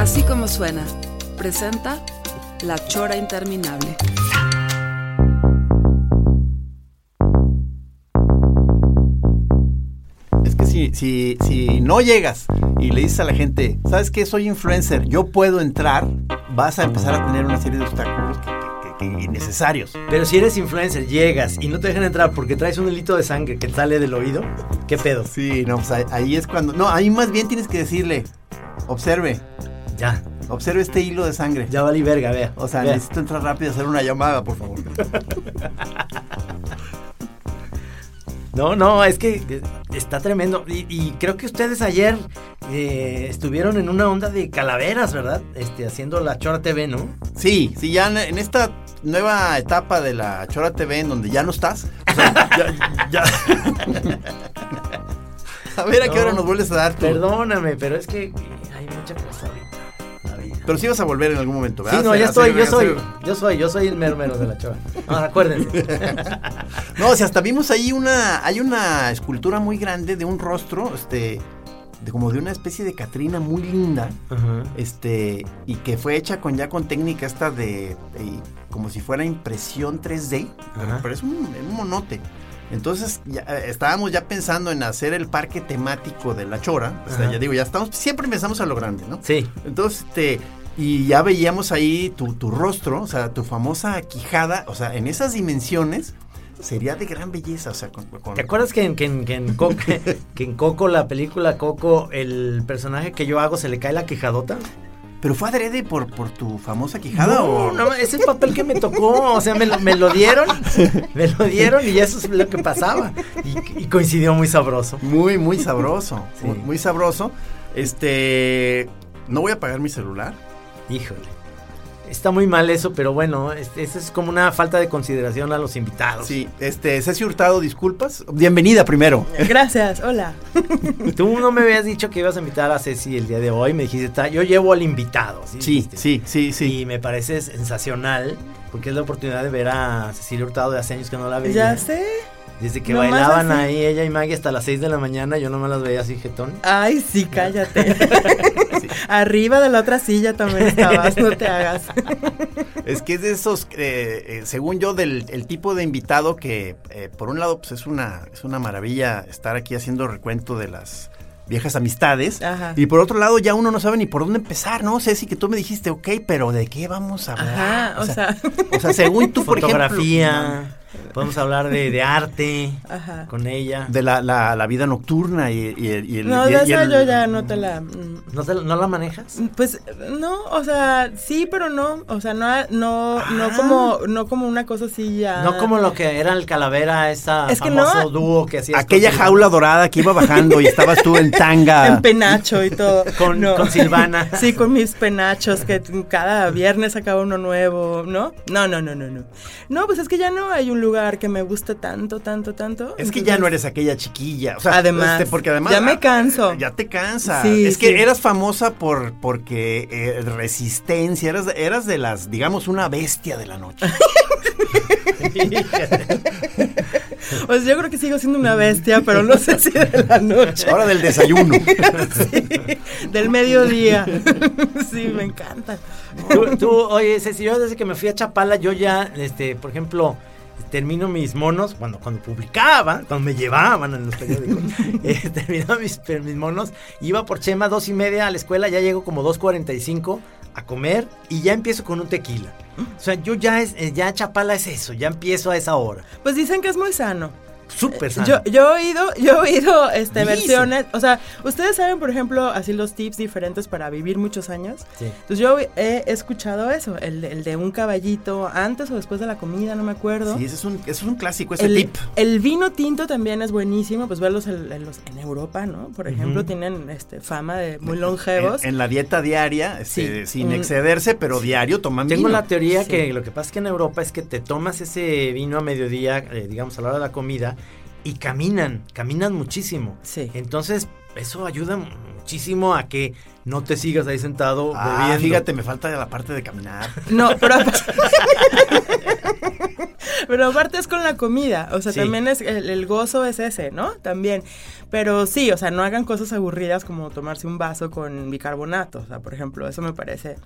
Así como suena, presenta La Chora Interminable. Es que si, si, si no llegas y le dices a la gente, ¿sabes qué? Soy influencer, yo puedo entrar, vas a empezar a tener una serie de obstáculos que, innecesarios. Pero si eres influencer, llegas y no te dejan entrar porque traes un hilito de sangre que sale del oído, ¿qué pedo? Sí, no, pues ahí, ahí es cuando... No, ahí más bien tienes que decirle, observe, Ya, observe este hilo de sangre. ya valí verga, vea. O sea, vea. necesito entrar rápido a hacer una llamada, por favor. No, no, es que está tremendo. Y, y creo que ustedes ayer eh, estuvieron en una onda de calaveras, ¿verdad? Este, haciendo la Chora TV, ¿no? Sí, sí, ya en, esta nueva etapa de la Chora TV en donde ya no estás. o sea, ya, ya- a ver a qué hora nos vuelves a dar tu... Perdóname, pero es que hay mucha cosa Pero sí vas a volver en algún momento, Sí, ¿verdad? no, ya estoy, yo soy, yo soy, yo soy el mero mero de la chora. No, acuérdense. No, o sea, hasta vimos ahí una, hay una escultura muy grande de un rostro, este, de como de una especie de Catrina muy linda, Ajá. este, y que fue hecha con ya con técnica esta de, de- como si fuera impresión 3D, pero, Ajá. pero es un, un monote. Entonces ya, eh, estábamos ya pensando en hacer el parque temático de la Chora. O sea, ya digo, ya estamos, siempre empezamos a lo grande, ¿no? Sí. Entonces, este, y ya veíamos ahí tu, tu rostro, o sea, tu famosa quijada, o sea, en esas dimensiones sería de gran belleza, o sea, con... con- ¿Te acuerdas que en, que en, que en Coco, que en Coco, la película Coco, el personaje que yo hago se le cae la quijadota? ¿Pero fue adrede por, por tu famosa quijada No, o...? no, es el papel que me tocó. O sea, me lo, me lo dieron, me lo dieron y eso es lo que pasaba. Y, y coincidió muy sabroso. Muy, muy sabroso, Sí. muy, muy sabroso. Este, no voy a apagar mi celular. Híjole. Está muy mal eso, pero bueno, es- eso es como una falta de consideración a los invitados. Sí, este, Ceci Hurtado, disculpas. Bienvenida primero. Gracias, hola. Tú no me habías dicho que ibas a invitar a Ceci el día de hoy. Me dijiste, "Ta- yo llevo al invitado. Sí, dijiste? sí, sí, sí. Y me parece sensacional porque es la oportunidad de ver a Cecilia Hurtado de hace años que no la veía. Ya sé. Desde que Nomás bailaban así. ahí ella y Maggie hasta las 6 de la mañana, yo no me las veía así jetón. Ay, sí, cállate. Arriba de la otra silla también estabas, no te hagas. Es que es de esos, eh, eh, según yo, del el tipo de invitado que, eh, por un lado, pues es una, es una maravilla estar aquí haciendo recuento de las viejas amistades. Ajá. Y por otro lado, ya uno no sabe ni por dónde empezar, ¿no? Ceci, que tú me dijiste, ok, pero ¿de qué vamos a hablar? Ajá, o sea. o sea, según tú, por ejemplo... Fotografía, podemos hablar de, de arte Ajá. con ella. De la, la, la vida nocturna y, y el... y el- No, y- de y esa el- yo ya no te la. mm, ¿No, te- no la manejas? Pues no, o sea, sí, pero no, o sea, no, no, Ah. no como, no como una cosa así ya. No como lo que era el Calavera, esa Es que famoso no. dúo que hacía Aquella jaula dorada que iba bajando y estabas tú en tanga. En penacho y todo. Con- No. con Silvana. Sí, con mis penachos que cada viernes sacaba uno nuevo, ¿no? No, no, no, no, no. No, pues es que ya no hay un lugar que me guste tanto, tanto, tanto. Es que ya no eres aquella chiquilla. O sea, Además, este, porque además. ya me canso. Ya te cansa. Sí, es que sí. eras famosa por porque eh, resistencia. Eras, eras de las, digamos, una bestia de la noche. Pues yo creo que sigo siendo una bestia, pero no sé si de la noche. Ahora del desayuno. Sí, del mediodía. Sí, me encanta. Tú, tú, oye, Ceci, yo desde que me fui a Chapala, yo ya, este, por ejemplo, termino mis monos, cuando, cuando publicaba, cuando me llevaban en los periódicos, eh, terminaba mis, mis monos, iba por Chema dos y media a la escuela, ya llego como 2.45 a comer y ya empiezo con un tequila. O sea, yo ya es, eh, ya Chapala es eso, ya empiezo a esa hora. Pues dicen que es muy sano. Súper sano. Yo, yo he oído, yo he oído este, Dice. versiones, o sea, ustedes saben, por ejemplo, así los tips diferentes para vivir muchos años. Sí. Entonces yo he escuchado eso, el, de- el de un caballito antes o después de la comida, no me acuerdo. Sí, ese es un, ese es un clásico, ese el, tip. el vino tinto también es buenísimo, pues verlos en, en los- en Europa, ¿no? Por ejemplo, tienen este, fama de muy longevos. En, en la dieta diaria, este, Sí, sin un- excederse, pero diario toman Tengo vino. la teoría Sí. que lo que pasa es que en Europa es que te tomas ese vino a mediodía, eh, digamos a la hora de la comida, y caminan, caminan muchísimo. Sí. Entonces, eso ayuda muchísimo a que no te sigas ahí sentado Ah, bebiendo. fíjate, me falta la parte de caminar. No, pero pero aparte es con la comida, o sea, Sí. también es el, el gozo es ese, ¿no? También. Pero sí, o sea, no hagan cosas aburridas como tomarse un vaso con bicarbonato, o sea, por ejemplo, eso me parece.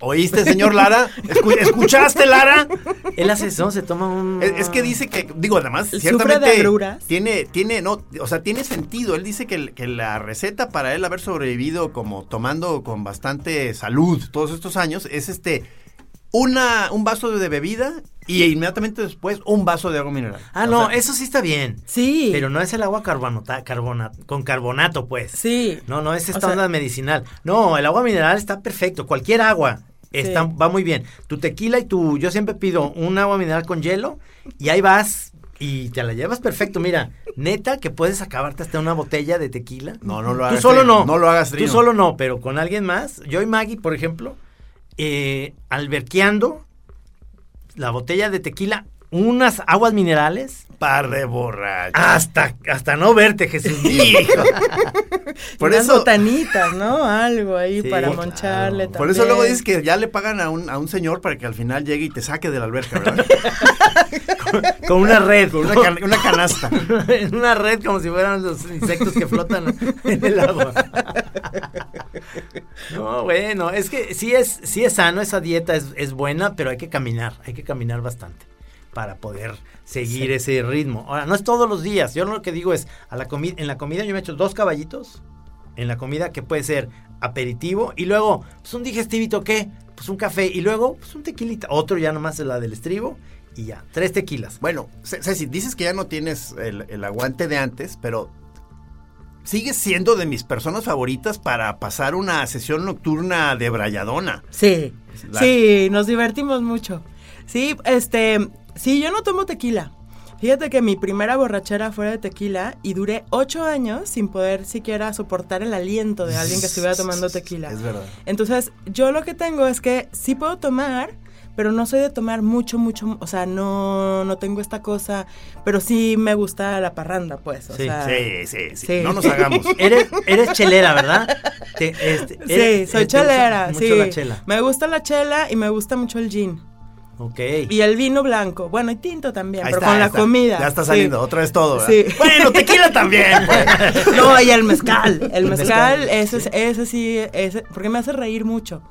¿Oíste, señor Lara? Escu- ¿Escuchaste, Lara? Él hace eso, se toma un... Es, es que dice que, digo, además, ¿Sufre ciertamente de agruras? tiene, tiene, no, o sea, tiene sentido. Él dice que, que la receta para él haber sobrevivido como tomando con bastante salud todos estos años es este una un vaso de bebida y inmediatamente después un vaso de agua mineral. Ah, O no, sea, eso sí está bien. Sí. Pero no es el agua carbonata, carbona- con carbonato, pues. Sí. No, no es O esta sea- onda medicinal. No, el agua mineral está perfecto. Cualquier agua está, Sí. va muy bien. Tu tequila y tu... Yo siempre pido un agua mineral con hielo y ahí vas y te la llevas perfecto. Mira, neta que puedes acabarte hasta una botella de tequila. No, no lo Tú hagas, solo Trino, no. no lo hagas, Tú solo no, pero con alguien más. Yo y Maggie, por ejemplo, eh, alberqueando la botella de tequila, unas aguas minerales par de borracho. hasta, hasta no verte, Jesús mío. Por Unas eso, botanitas, ¿no? Algo ahí Sí, para claro. moncharle por eso luego dices que ya le pagan a un, a un señor para que al final llegue y te saque de la alberca, ¿verdad? con una red. Con una, can- una canasta. en una red como si fueran los insectos que flotan en el agua. No, bueno, es que sí es, sí es sano, esa dieta es, es buena, pero hay que caminar, hay que caminar bastante para poder seguir ese ritmo. Ahora, no es todos los días, yo lo que digo es, a la comi- en la comida yo me echo dos caballitos, en la comida que puede ser aperitivo, y luego, pues un digestivito, ¿qué? Pues un café, y luego, pues un tequilita, otro ya nomás es la del estribo, y ya, tres tequilas. Bueno, Ce- Ceci, dices que ya no tienes el, el aguante de antes, pero sigues siendo de mis personas favoritas para pasar una sesión nocturna de Brayadona. Sí, La- sí, nos divertimos mucho. Sí, este, sí, yo no tomo tequila. Fíjate que mi primera borrachera fue de tequila y duré ocho años sin poder siquiera soportar el aliento de alguien que estuviera tomando tequila. Es verdad. Entonces, yo lo que tengo es que sí puedo tomar, pero no soy de tomar mucho, mucho, o sea, no, no tengo esta cosa, pero sí me gusta la parranda, pues, o Sí, sea. Sí, sí, sí, Sí. No nos hagamos. Eres, eres chelera, ¿verdad? Te- este, Sí, soy eh, chelera, mucho sí. la chela. Me gusta la chela y me gusta mucho el gin. Ok. Y el vino blanco. Bueno, y tinto también, Ahí pero está, con la está. comida. Ya está sí. saliendo, otra vez todo, ¿verdad? Sí. Bueno, tequila también. pues. No, y el mezcal. El El mezcal, mezcal, ese, sí. ese sí, ese, porque me hace reír mucho.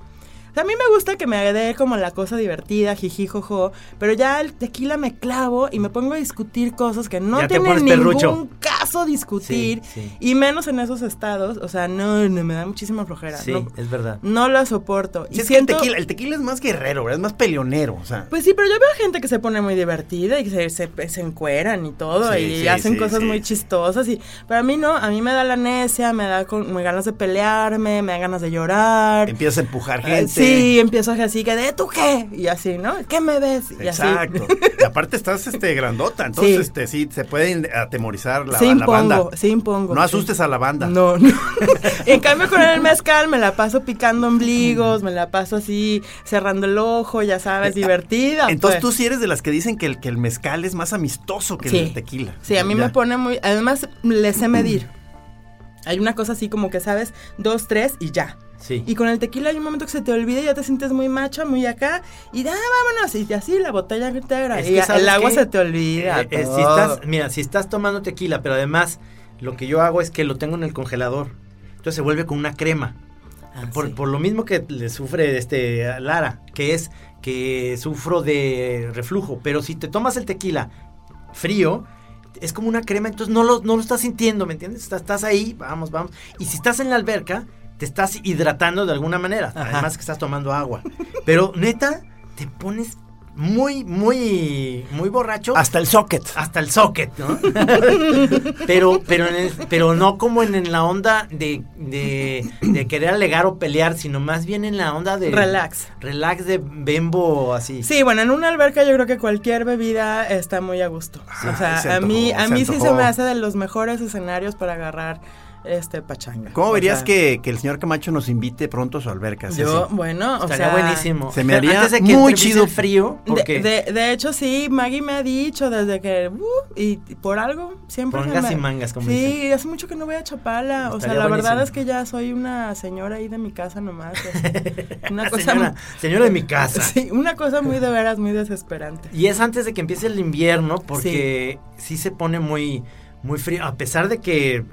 O sea, a mí me gusta que me dé como la cosa divertida, jiji, jojo, pero ya el tequila me clavo y me pongo a discutir cosas que no Ya tienen ningún perrucho. caso discutir. Sí, sí. Y menos en esos estados. O sea, no, no me da muchísima flojera. Sí, no, es verdad. no la soporto. Sí, y es que el siento, tequila, el tequila es más guerrero, ¿verdad? Es más peleonero, o sea. Pues sí, pero yo veo gente que se pone muy divertida y que se, se, se encueran y todo y hacen cosas muy chistosas y para mí no, a mí me da la necia, me da con, me ganas de pelearme, me da ganas de llorar. Empiezas a empujar gente. Sí, empiezo a así que de tú qué y así, ¿no? ¿Qué me ves? Y Exacto. así. Y aparte estás este grandota, entonces Sí. este sí se puede atemorizar la, sí la impongo, banda. sí impongo. No sí. asustes a la banda. No, no. en cambio con el mezcal me la paso picando ombligos, me la paso así cerrando el ojo, ya sabes, divertida. Entonces pues. tú sí eres de las que dicen que el, que el mezcal es más amistoso que el tequila. Sí, a mí Ya. me pone muy. Además, le sé medir. Hay una cosa así como que sabes, dos, tres y ya. Sí. Y con el tequila hay un momento que se te olvida y ya te sientes muy macho, muy acá. Y ya, vámonos. Y así la botella. Es y que, ya, ¿sabes el agua qué? se te olvida. Eh, eh, si estás, mira, si estás tomando tequila, pero además lo que yo hago es que lo tengo en el congelador. Entonces se vuelve con una crema. Ah, por, sí. por lo mismo que le sufre este Lara, que es que sufro de reflujo. Pero si te tomas el tequila frío, es como una crema, entonces no lo, no lo estás sintiendo, ¿me entiendes? Estás, estás ahí, vamos, vamos. Y si estás en la alberca, te estás hidratando de alguna manera. Ajá. Además que estás tomando agua. Pero neta, te pones muy, muy, muy borracho. Hasta el socket. hasta el socket, ¿no? pero, pero, en el- pero no como en, en la onda de, de, de querer alegar o pelear, sino más bien en la onda de Relax. relax de bembo así. Sí, bueno, en una alberca yo creo que cualquier bebida está muy a gusto. o Ay, sea, se a mí, a se mí sí se me hace de los mejores escenarios para agarrar este pachanga. ¿Cómo O verías sea, que, que el señor Camacho nos invite pronto a su alberca? Yo, bueno, o Estaría sea, buenísimo. se me haría Antes de que muy chido. el frío, De, porque de, de hecho, sí, Maggie me ha dicho desde que. uh, y, y por algo siempre. Pongas me- y mangas, como Sí, dicen. hace mucho que no voy a Chapala. O sea, la verdad es que ya soy una señora ahí de mi casa nomás. una cosa. señora, muy- señora de mi casa. Sí, una cosa muy de veras, muy desesperante. Y es antes de que empiece el invierno, porque sí, se pone muy, muy frío. A pesar de que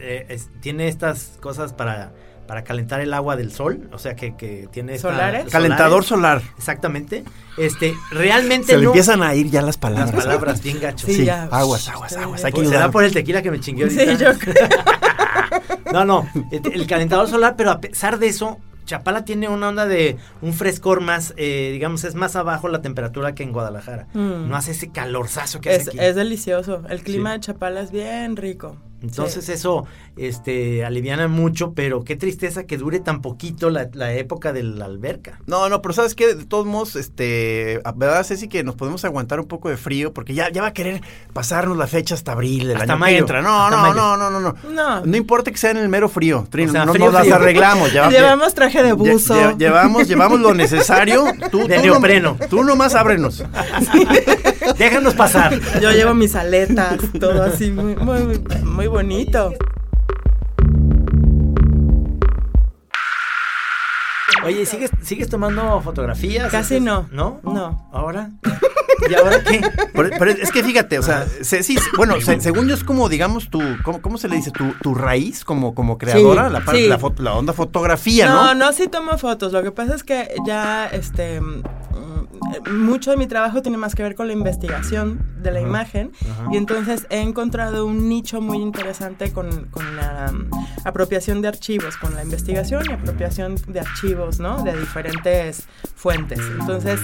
eh, es- tiene estas cosas para, para calentar el agua del sol, o sea que, que tiene esta- ¿Solares? Calentador solar. Exactamente. Este, realmente Se le empiezan a ir ya las palabras. las palabras bien gachos. Sí, Sí, ya. aguas, aguas, aguas. Hay que Pues será por el tequila que me chingué ahorita. Sí, yo creo. No, no, el, calentador solar, pero a pesar de eso, Chapala tiene una onda de un frescor más, eh, digamos, es más abajo la temperatura que en Guadalajara. Mm. No hace ese calorzazo que hace Es, aquí. es delicioso. El clima Sí. de Chapala es bien rico. Entonces Sí. eso este, aliviana mucho, pero qué tristeza que dure tan poquito la, la época de la alberca. No, no, pero sabes que de todos modos, este, a- ¿verdad, Ceci? Que nos podemos aguantar un poco de frío porque ya, ya va a querer pasarnos la fecha hasta abril del Hasta año mayo, que entra. No, hasta no, mayo. no, no, no, no. No. No importa que sea en el mero frío, Trino, O sea, no frío, nos las frío. arreglamos. Ya, Llevamos traje de buzo. lle- llevamos, llevamos lo necesario. Tú, De tú neopreno. nom- tú nomás ábrenos. Déjanos pasar. Yo llevo mis aletas, todo así muy, muy, muy bonito. Oye, ¿sigues, ¿sigues tomando fotografías? Casi ¿Haces- no. ¿No? No. ¿Ahora? ¿Y ahora qué? Pero, pero es que fíjate, o sea, Ceci, bueno, se- según yo es como, digamos, tu, ¿cómo, cómo se le dice? Tu, tu raíz como, como creadora, la, parte, sí. la, foto- la onda fotografía, ¿no? No, no, sí tomo fotos. Lo que pasa es que ya, este, mm, mucho de mi trabajo tiene más que ver con la investigación de la imagen y entonces he encontrado un nicho muy interesante con, con la mm, apropiación de archivos, con la investigación y apropiación de archivos, ¿no? De diferentes fuentes. Entonces,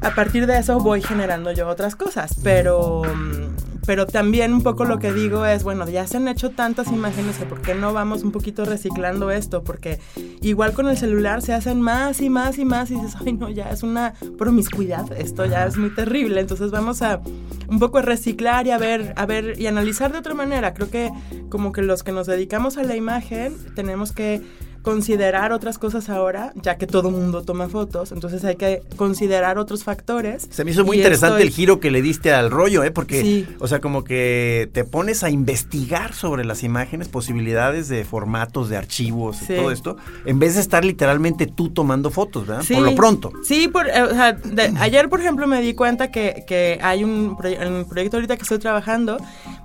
a partir de eso voy generando yo otras cosas, pero, mm, pero también un poco lo que digo es, bueno, ya se han hecho tantas imágenes que por qué no vamos un poquito reciclando esto, porque igual con el celular se hacen más y más y más y dices, ay no, ya es una promiscuidad, esto ya es muy terrible, entonces vamos a un poco a reciclar y a ver, a ver y analizar de otra manera, creo que como que los que nos dedicamos a la imagen tenemos que considerar otras cosas ahora, ya que todo mundo toma fotos, entonces hay que considerar otros factores. Se me hizo muy interesante estoy- el giro que le diste al rollo, ¿eh? Porque, Sí. o sea, como que te pones a investigar sobre las imágenes, posibilidades de formatos, de archivos y todo esto, en vez de estar literalmente tú tomando fotos, ¿verdad? Sí. Por lo pronto. Sí, por, eh, o sea, de- ayer, por ejemplo, me di cuenta que, que hay un, proye- el proyecto ahorita que estoy trabajando,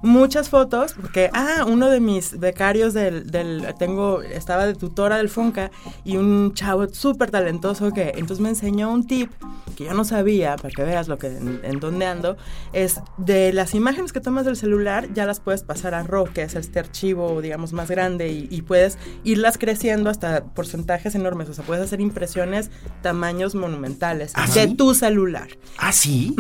muchas fotos, porque, ah, uno de mis becarios del, del tengo, estaba de tutora del FONCA y un chavo súper talentoso que entonces me enseñó un tip que yo no sabía, para que veas lo que, en, en dónde ando, es de las imágenes que tomas del celular, ya las puedes pasar a RAW, que es este archivo, digamos, más grande y, y puedes irlas creciendo hasta porcentajes enormes, o sea, puedes hacer impresiones tamaños monumentales ¿Ah, de sí? tu celular. Ah, sí.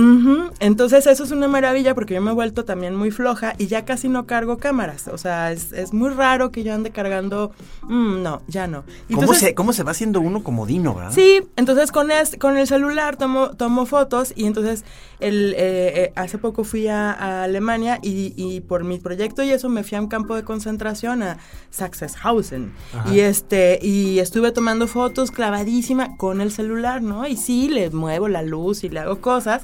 Entonces eso es una maravilla porque yo me he vuelto también muy floja y ya casi no cargo cámaras. O sea, es, es muy raro que yo ande cargando... mm, no, ya no. Y ¿Cómo, entonces- se, ¿Cómo se va haciendo uno como Dino, verdad? Sí, entonces con, es- con el celular tomo, tomo fotos y entonces el, eh, eh, hace poco fui a, a Alemania y, y por mi proyecto y eso me fui a un campo de concentración a Sachsenhausen y este y estuve tomando fotos clavadísima con el celular, ¿no? Y sí, le muevo la luz y le hago cosas.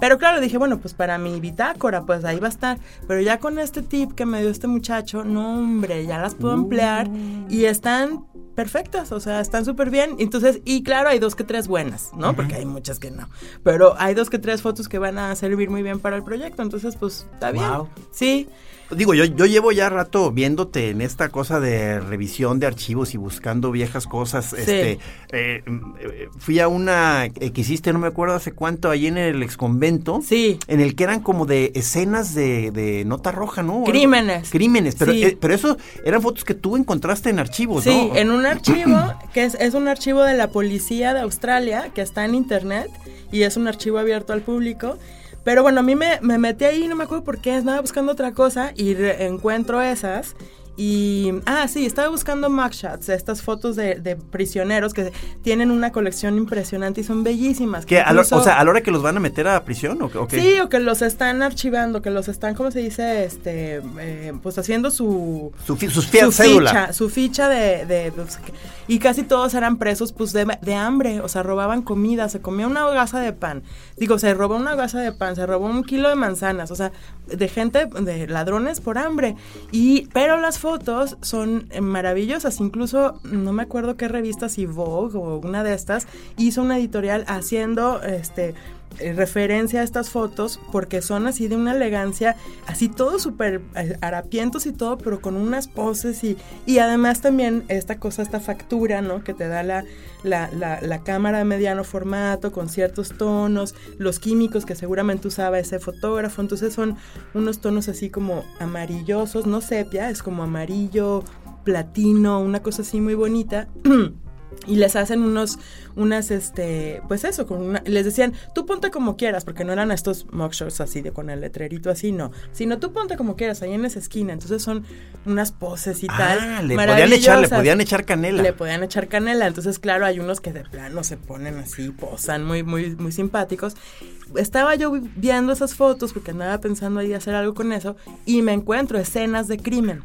Pero claro, dije, bueno, pues para mi bitácora, pues ahí va a estar. Pero ya con este tip que me dio este muchacho, no, hombre, ya las puedo emplear y están perfectas, o sea, están súper bien. Entonces, y claro, hay dos que tres buenas, ¿no? Porque hay muchas que no. Pero hay dos que tres fotos que van a servir muy bien para el proyecto. Entonces, pues está bien. Sí. Digo, yo, yo llevo ya rato viéndote en esta cosa de revisión de archivos y buscando viejas cosas. Este, eh, eh, fui a una eh, que hiciste, no me acuerdo hace cuánto, ahí en el exconvento. Sí. En el que eran como de escenas de, de nota roja, ¿no? Crímenes. Crímenes, pero, Sí. eh, pero eso eran fotos que tú encontraste en archivos, Sí, ¿no? en un archivo que es, es un archivo de la policía de Australia que está en internet y es un archivo abierto al público. Pero bueno, a mí me, me metí ahí, no me acuerdo por qué, andaba buscando otra cosa y encuentro esas. Y, ah, sí, estaba buscando mugshots, estas fotos de, de prisioneros que tienen una colección impresionante y son bellísimas. Que a lo- o sea, a la hora que los van a meter a prisión, ¿o, o qué? Sí, o que los están archivando, que los están, ¿cómo se dice? Este, eh, pues haciendo su... Su fi- sus fie- su cédula. ficha, su ficha de... de- pues, y casi todos eran presos pues de, de hambre, o sea, robaban comida, se comía una gasa de pan. Digo, se robó una gasa de pan, se robó un kilo de manzanas, o sea, de gente, de ladrones por hambre. Y, pero las fotos son eh, maravillosas, incluso no me acuerdo qué revista, si Vogue o una de estas, hizo una editorial haciendo, este referencia a estas fotos porque son así de una elegancia, así todo súper eh, harapientos y todo, pero con unas poses y, y además también esta cosa, esta factura, ¿no? Que te da la, la, la, la cámara de mediano formato con ciertos tonos, los químicos que seguramente usaba ese fotógrafo, entonces son unos tonos así como amarillosos, no sepia, es como amarillo, platino, una cosa así muy bonita. Y les hacen unos, unas, este, pues eso, con una, les decían, tú ponte como quieras, porque no eran estos mugshots así de con el letrerito así, no, sino tú ponte como quieras, ahí en esa esquina. Entonces son unas poses y tal. Ah, le podían echar, le podían echar canela. Le podían echar canela. Entonces, claro, hay unos que de plano se ponen así, posan muy, muy, muy simpáticos. Estaba yo vi- viendo esas fotos porque andaba pensando ahí hacer algo con eso y me encuentro escenas de crimen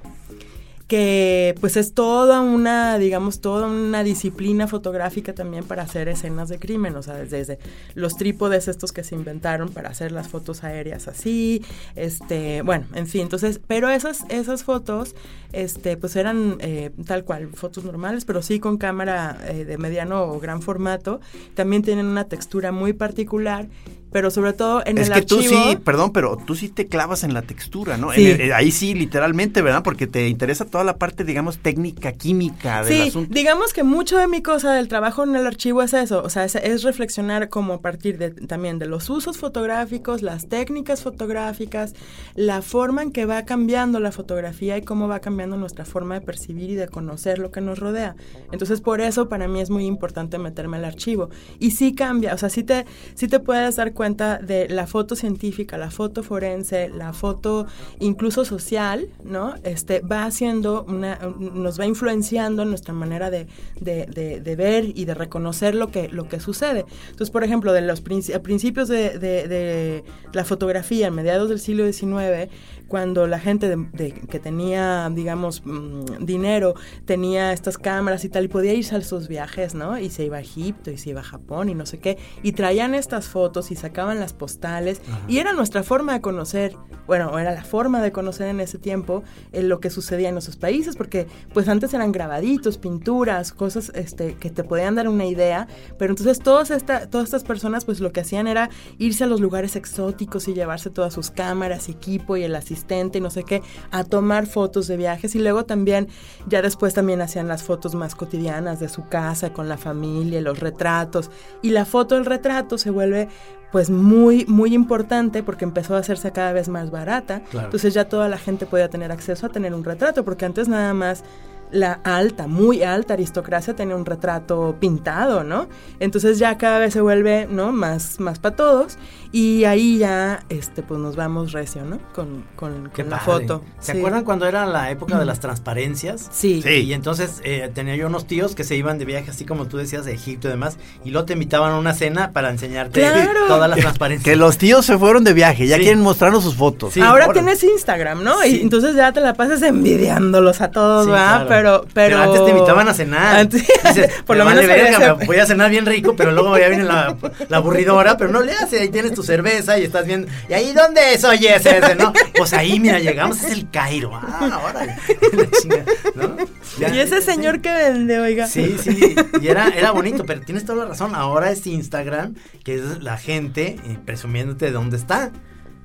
que pues es toda una, digamos, toda una disciplina fotográfica también para hacer escenas de crimen, o sea, desde, los trípodes estos que se inventaron para hacer las fotos aéreas así, este, bueno, en fin, entonces, pero esas, esas fotos, este, pues eran eh, tal cual, fotos normales, pero sí con cámara eh, de mediano o gran formato, también tienen una textura muy particular, pero sobre todo en es el que archivo... tú sí, perdón, pero tú sí te clavas en la textura, ¿no? Sí. En el- eh, ahí sí, literalmente, ¿verdad? Porque te interesa toda la parte, digamos, técnica, química del Sí, asunto. digamos que mucho de mi cosa del trabajo en el archivo es eso, o sea, es, es reflexionar como a partir de también de los usos fotográficos, las técnicas fotográficas, la forma en que va cambiando la fotografía y cómo va cambiando nuestra forma de percibir y de conocer lo que nos rodea. Entonces, por eso para mí es muy importante meterme al archivo. Y sí cambia, o sea, sí te, sí te puedes dar cuenta de la foto científica, la foto forense, la foto incluso social, ¿no? Este va haciendo una, nos va influenciando en nuestra manera de, de- de- de ver y de reconocer lo que, lo que sucede. Entonces, por ejemplo, de los principios de, la fotografía, a mediados del siglo XIX, cuando la gente de- de- que tenía, digamos, mm, dinero, tenía estas cámaras y tal, y podía irse a esos viajes, ¿no? Y se iba a Egipto y se iba a Japón y no sé qué, y traían estas fotos y sacaban las postales, y era nuestra forma de conocer, bueno, era la forma de conocer en ese tiempo eh, lo que sucedía en esos países, porque pues antes eran grabaditos, pinturas, cosas este, que te podían dar una idea, pero entonces todas, esta, todas estas personas pues lo que hacían era irse a los lugares exóticos y llevarse todas sus cámaras, equipo y el asistente y no sé qué, a tomar fotos de viajes y luego también, ya después también hacían las fotos más cotidianas de su casa con la familia, los retratos y la foto del retrato se vuelve pues muy muy importante porque empezó a hacerse cada vez más barata. Claro. Entonces ya toda la gente podía tener acceso a tener un retrato porque antes nada más la alta, muy alta aristocracia tenía un retrato pintado, ¿no? Entonces ya cada vez se vuelve, ¿no? Más, más para todos y ahí ya, este, pues nos vamos recio, ¿no? Con, con, con la padre. foto. ¿Se Sí. acuerdan cuando era la época de las transparencias? Sí. Sí. Y entonces eh, tenía yo unos tíos que se iban de viaje, así como tú decías, de Egipto y demás, y luego te invitaban a una cena para enseñarte Claro. todas las transparencias. Que los tíos se fueron de viaje, ya Sí. quieren mostrarnos sus fotos. Sí, Ahora tienes Instagram, ¿no? Sí. Y entonces ya te la pasas envidiándolos a todos, Sí, ¿verdad? claro. Pero, pero, antes te invitaban a cenar. Antes- Dices, por "Me lo menos había verga, ese- me voy a cenar bien rico, pero luego ya viene la, la aburridora, pero no le hace, ahí tienes tu cerveza y estás viendo. ¿Y ahí dónde es? Oye, ese, ese, ¿no? Pues ahí, mira, llegamos, es el Cairo. Ah, chinga, ¿no? Ya. Y ese señor que vende, oiga. Sí, sí, y era, era bonito, pero tienes toda la razón. Ahora es Instagram, que es la gente eh, presumiéndote de dónde está.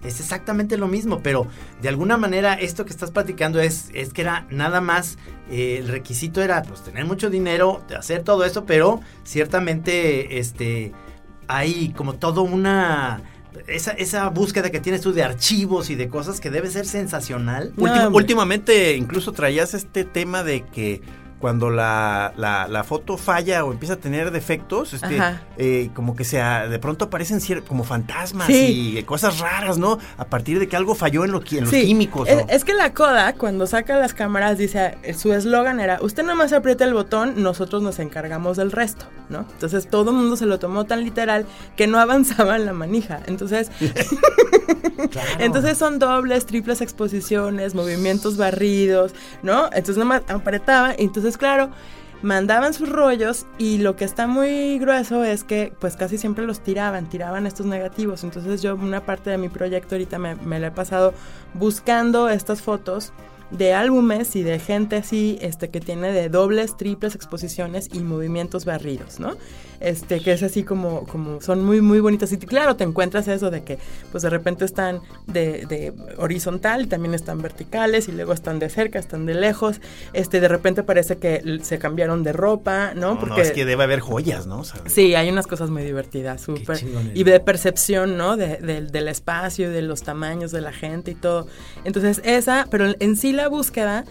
es exactamente lo mismo, pero de alguna manera esto que estás platicando es, es que era nada más, eh, el requisito era pues tener mucho dinero, de hacer todo eso, pero ciertamente este, hay como todo una... Esa, esa búsqueda que tienes tú de archivos y de cosas que debe ser sensacional. Últimamente incluso traías este tema de que cuando la, la, la foto falla o empieza a tener defectos, este, eh, como que sea, de pronto aparecen como fantasmas Sí. y cosas raras, ¿no? A partir de que algo falló en, lo, qui- en los Sí, químicos. Es, o- es que la Kodak, cuando saca las cámaras, dice, eh, su eslogan era, usted nomás aprieta el botón, nosotros nos encargamos del resto, ¿no? Entonces todo el mundo se lo tomó tan literal que no avanzaba en la manija. Entonces, entonces son dobles, triples exposiciones, movimientos barridos, ¿no? Entonces nomás apretaba, y entonces claro, mandaban sus rollos y lo que está muy grueso es que pues casi siempre los tiraban, tiraban estos negativos. Entonces yo una parte de mi proyecto ahorita me, me la he pasado buscando estas fotos de álbumes y de gente así, este, que tiene de dobles, triples exposiciones y movimientos barridos, ¿no? Este, que es así como, como son muy, muy bonitas. Y claro, te encuentras eso de que, pues de repente están de, de horizontal, y también están verticales, y luego están de cerca, están de lejos. Este, de repente parece que se cambiaron de ropa, ¿no? no, no, es que debe haber joyas, ¿no? O sea, Sí, hay unas cosas muy divertidas, súper. Y de percepción, ¿no? De- del- del espacio, de los tamaños de la gente y todo. Entonces, esa, pero en sí la búsqueda,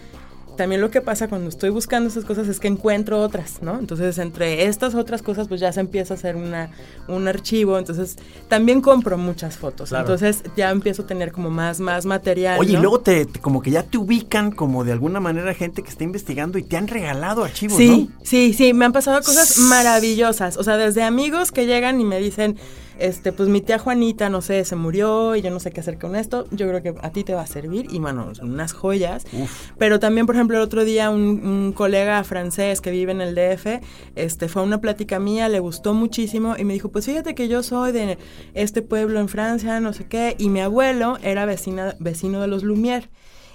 también lo que pasa cuando estoy buscando esas cosas es que encuentro otras, ¿no? Entonces, entre estas otras cosas, pues ya se empieza a hacer una, un archivo. Entonces, también compro muchas fotos. Claro. Entonces, ya empiezo a tener como más, más material. Oye, ¿no? y luego te, te- como que ya te ubican como de alguna manera gente que está investigando y te han regalado archivos, Sí, ¿no? sí, sí, me han pasado cosas maravillosas. O sea, desde amigos que llegan y me dicen, este, pues mi tía Juanita, no sé, se murió y yo no sé qué hacer con esto. Yo creo que a ti te va a servir. Y bueno, son unas joyas. Pero también, por ejemplo, el otro día un, un colega francés que vive en el DF, este, fue a una plática mía, le gustó muchísimo y me dijo, pues fíjate que yo soy de este pueblo en Francia, no sé qué, y mi abuelo era vecina, vecino de los Lumière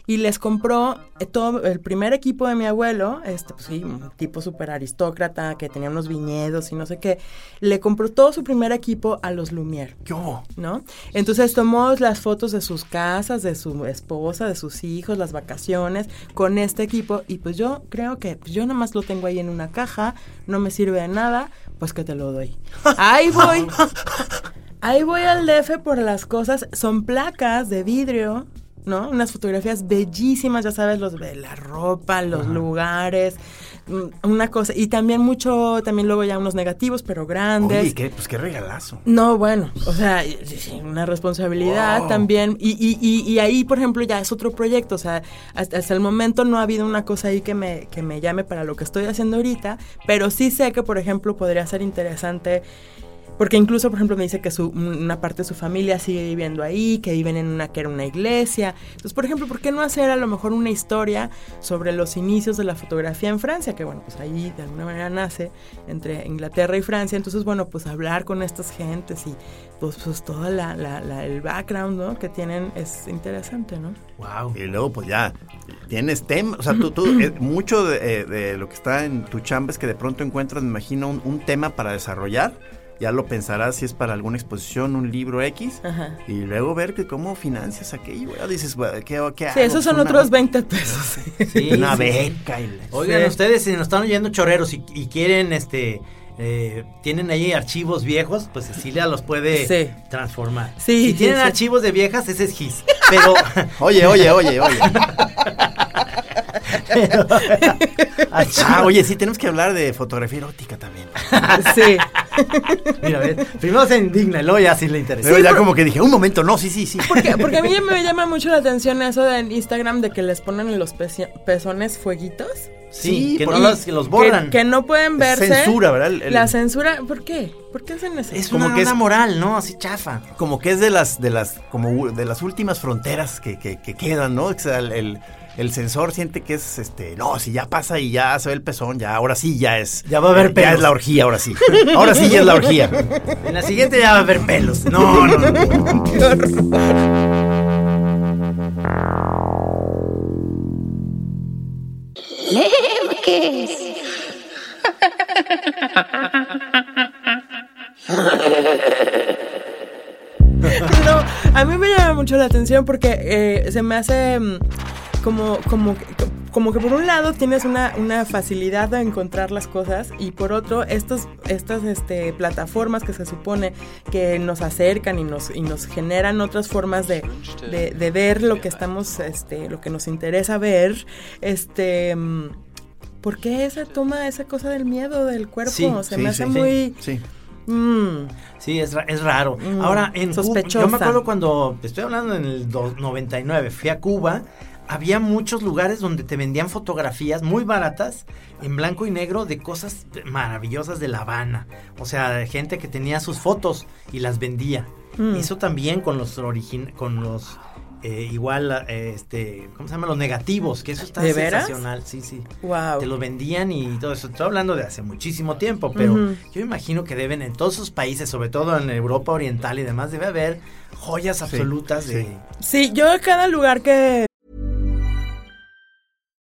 y les compró eh, todo el primer equipo de mi abuelo, este, pues sí, un tipo súper aristócrata que tenía unos viñedos y no sé qué, le compró todo su primer equipo a los Lumière. ¿Qué hubo? ¿No? Entonces tomó las fotos de sus casas, de su esposa, de sus hijos, las vacaciones, con este equipo. Y pues yo creo que pues yo nada más lo tengo ahí en una caja, no me sirve de nada, pues que te lo doy. Ahí voy. Ahí voy al DF por las cosas. Son placas de vidrio, ¿no? Unas fotografías bellísimas, ya sabes, los de la ropa, los lugares, mm, una cosa. Y también mucho, también luego ya unos negativos, pero grandes. Oye, ¿qué? pues qué regalazo. No, bueno, o sea, una responsabilidad Wow. también. Y, y, y, y ahí, por ejemplo, ya es otro proyecto. O sea, hasta, hasta el momento no ha habido una cosa ahí que me, que me llame para lo que estoy haciendo ahorita, pero sí sé que, por ejemplo, podría ser interesante. Porque incluso, por ejemplo, me dice que su, una parte de su familia sigue viviendo ahí, que viven en una que era una iglesia. Entonces, por ejemplo, ¿por qué no hacer a lo mejor una historia sobre los inicios de la fotografía en Francia? Que bueno, pues ahí de alguna manera nace entre Inglaterra y Francia. Entonces, bueno, pues hablar con estas gentes y pues, pues todo la, la- la- el background ¿no? que tienen es interesante, ¿no? Wow. Y luego, pues ya, tienes tema. O sea, tú, tú eh, mucho de, de lo que está en tu chamba es que de pronto encuentras, me imagino, un, un tema para desarrollar. Ya lo pensarás si es para alguna exposición, un libro X. Ajá. Y luego ver que cómo financias aquello. Ya dices, bueno, ¿qué, qué Sí, esos son Una- otros 20 pesos. Sí, Una sí, sí. beca. y Oigan, Sí. ustedes si nos están oyendo chorreros y, y quieren, este, eh, tienen ahí archivos viejos, pues Cecilia los puede Sí. transformar. Sí, si sí, tienen sí. archivos de viejas, ese es Gis. Pero, Oye, oye, oye, oye. ah, oye, sí, tenemos que hablar de fotografía erótica también. sí. mira, a ver, primero se indigna, luego ya sí le interesa. Pero ya como que dije, un momento, no, sí, sí, sí. Porque, porque a mí ya me llama mucho la atención eso de en Instagram de que les ponen en los pezones fueguitos. Sí, que no los, que los borran. Que, que no pueden verse. censura, ¿verdad? El- el- La censura, ¿por qué? ¿Por qué hacen eso? es como como que es- moral, ¿no? Así chafa. como que es de las de las como de las últimas fronteras que, que- que quedan, ¿no? O sea, el, el, sensor siente que es este, no, si ya pasa y ya se ve el pezón, ya ahora sí ya es Ya va a haber ya pelos. es la orgía, ahora sí. Ahora sí ya es la orgía. En la siguiente ya va a haber pelos. No, no, no. No, A mí me llama mucho la atención porque eh, se me hace mm, como, como, como que por un lado tienes una, una facilidad de encontrar las cosas y por otro estos, estas este, plataformas que se supone que nos acercan y nos, y nos generan otras formas de, de, de ver lo que estamos, este, lo que nos interesa ver, este... ¿Por qué esa toma esa cosa del miedo del cuerpo? Sí, se sí, me hace sí, muy... Sí. mm, Sí, es, es raro. Mm, Ahora, en Cuba, sospechosa. yo me acuerdo cuando, estoy hablando en el do- 99, fui a Cuba, había muchos lugares donde te vendían fotografías muy baratas, en blanco y negro, de cosas maravillosas de La Habana. O sea, de gente que tenía sus fotos y las vendía. Mm. Eso también con los origin con los eh, igual eh, este, ¿cómo se llama? Los negativos, que eso está ¿De veras? sensacional, sí, sí. wow. Te lo vendían y todo eso. Estoy hablando de hace muchísimo tiempo, pero yo imagino que deben en todos esos países, sobre todo en Europa Oriental y demás, debe haber joyas absolutas de... sí. Sí, yo cada lugar que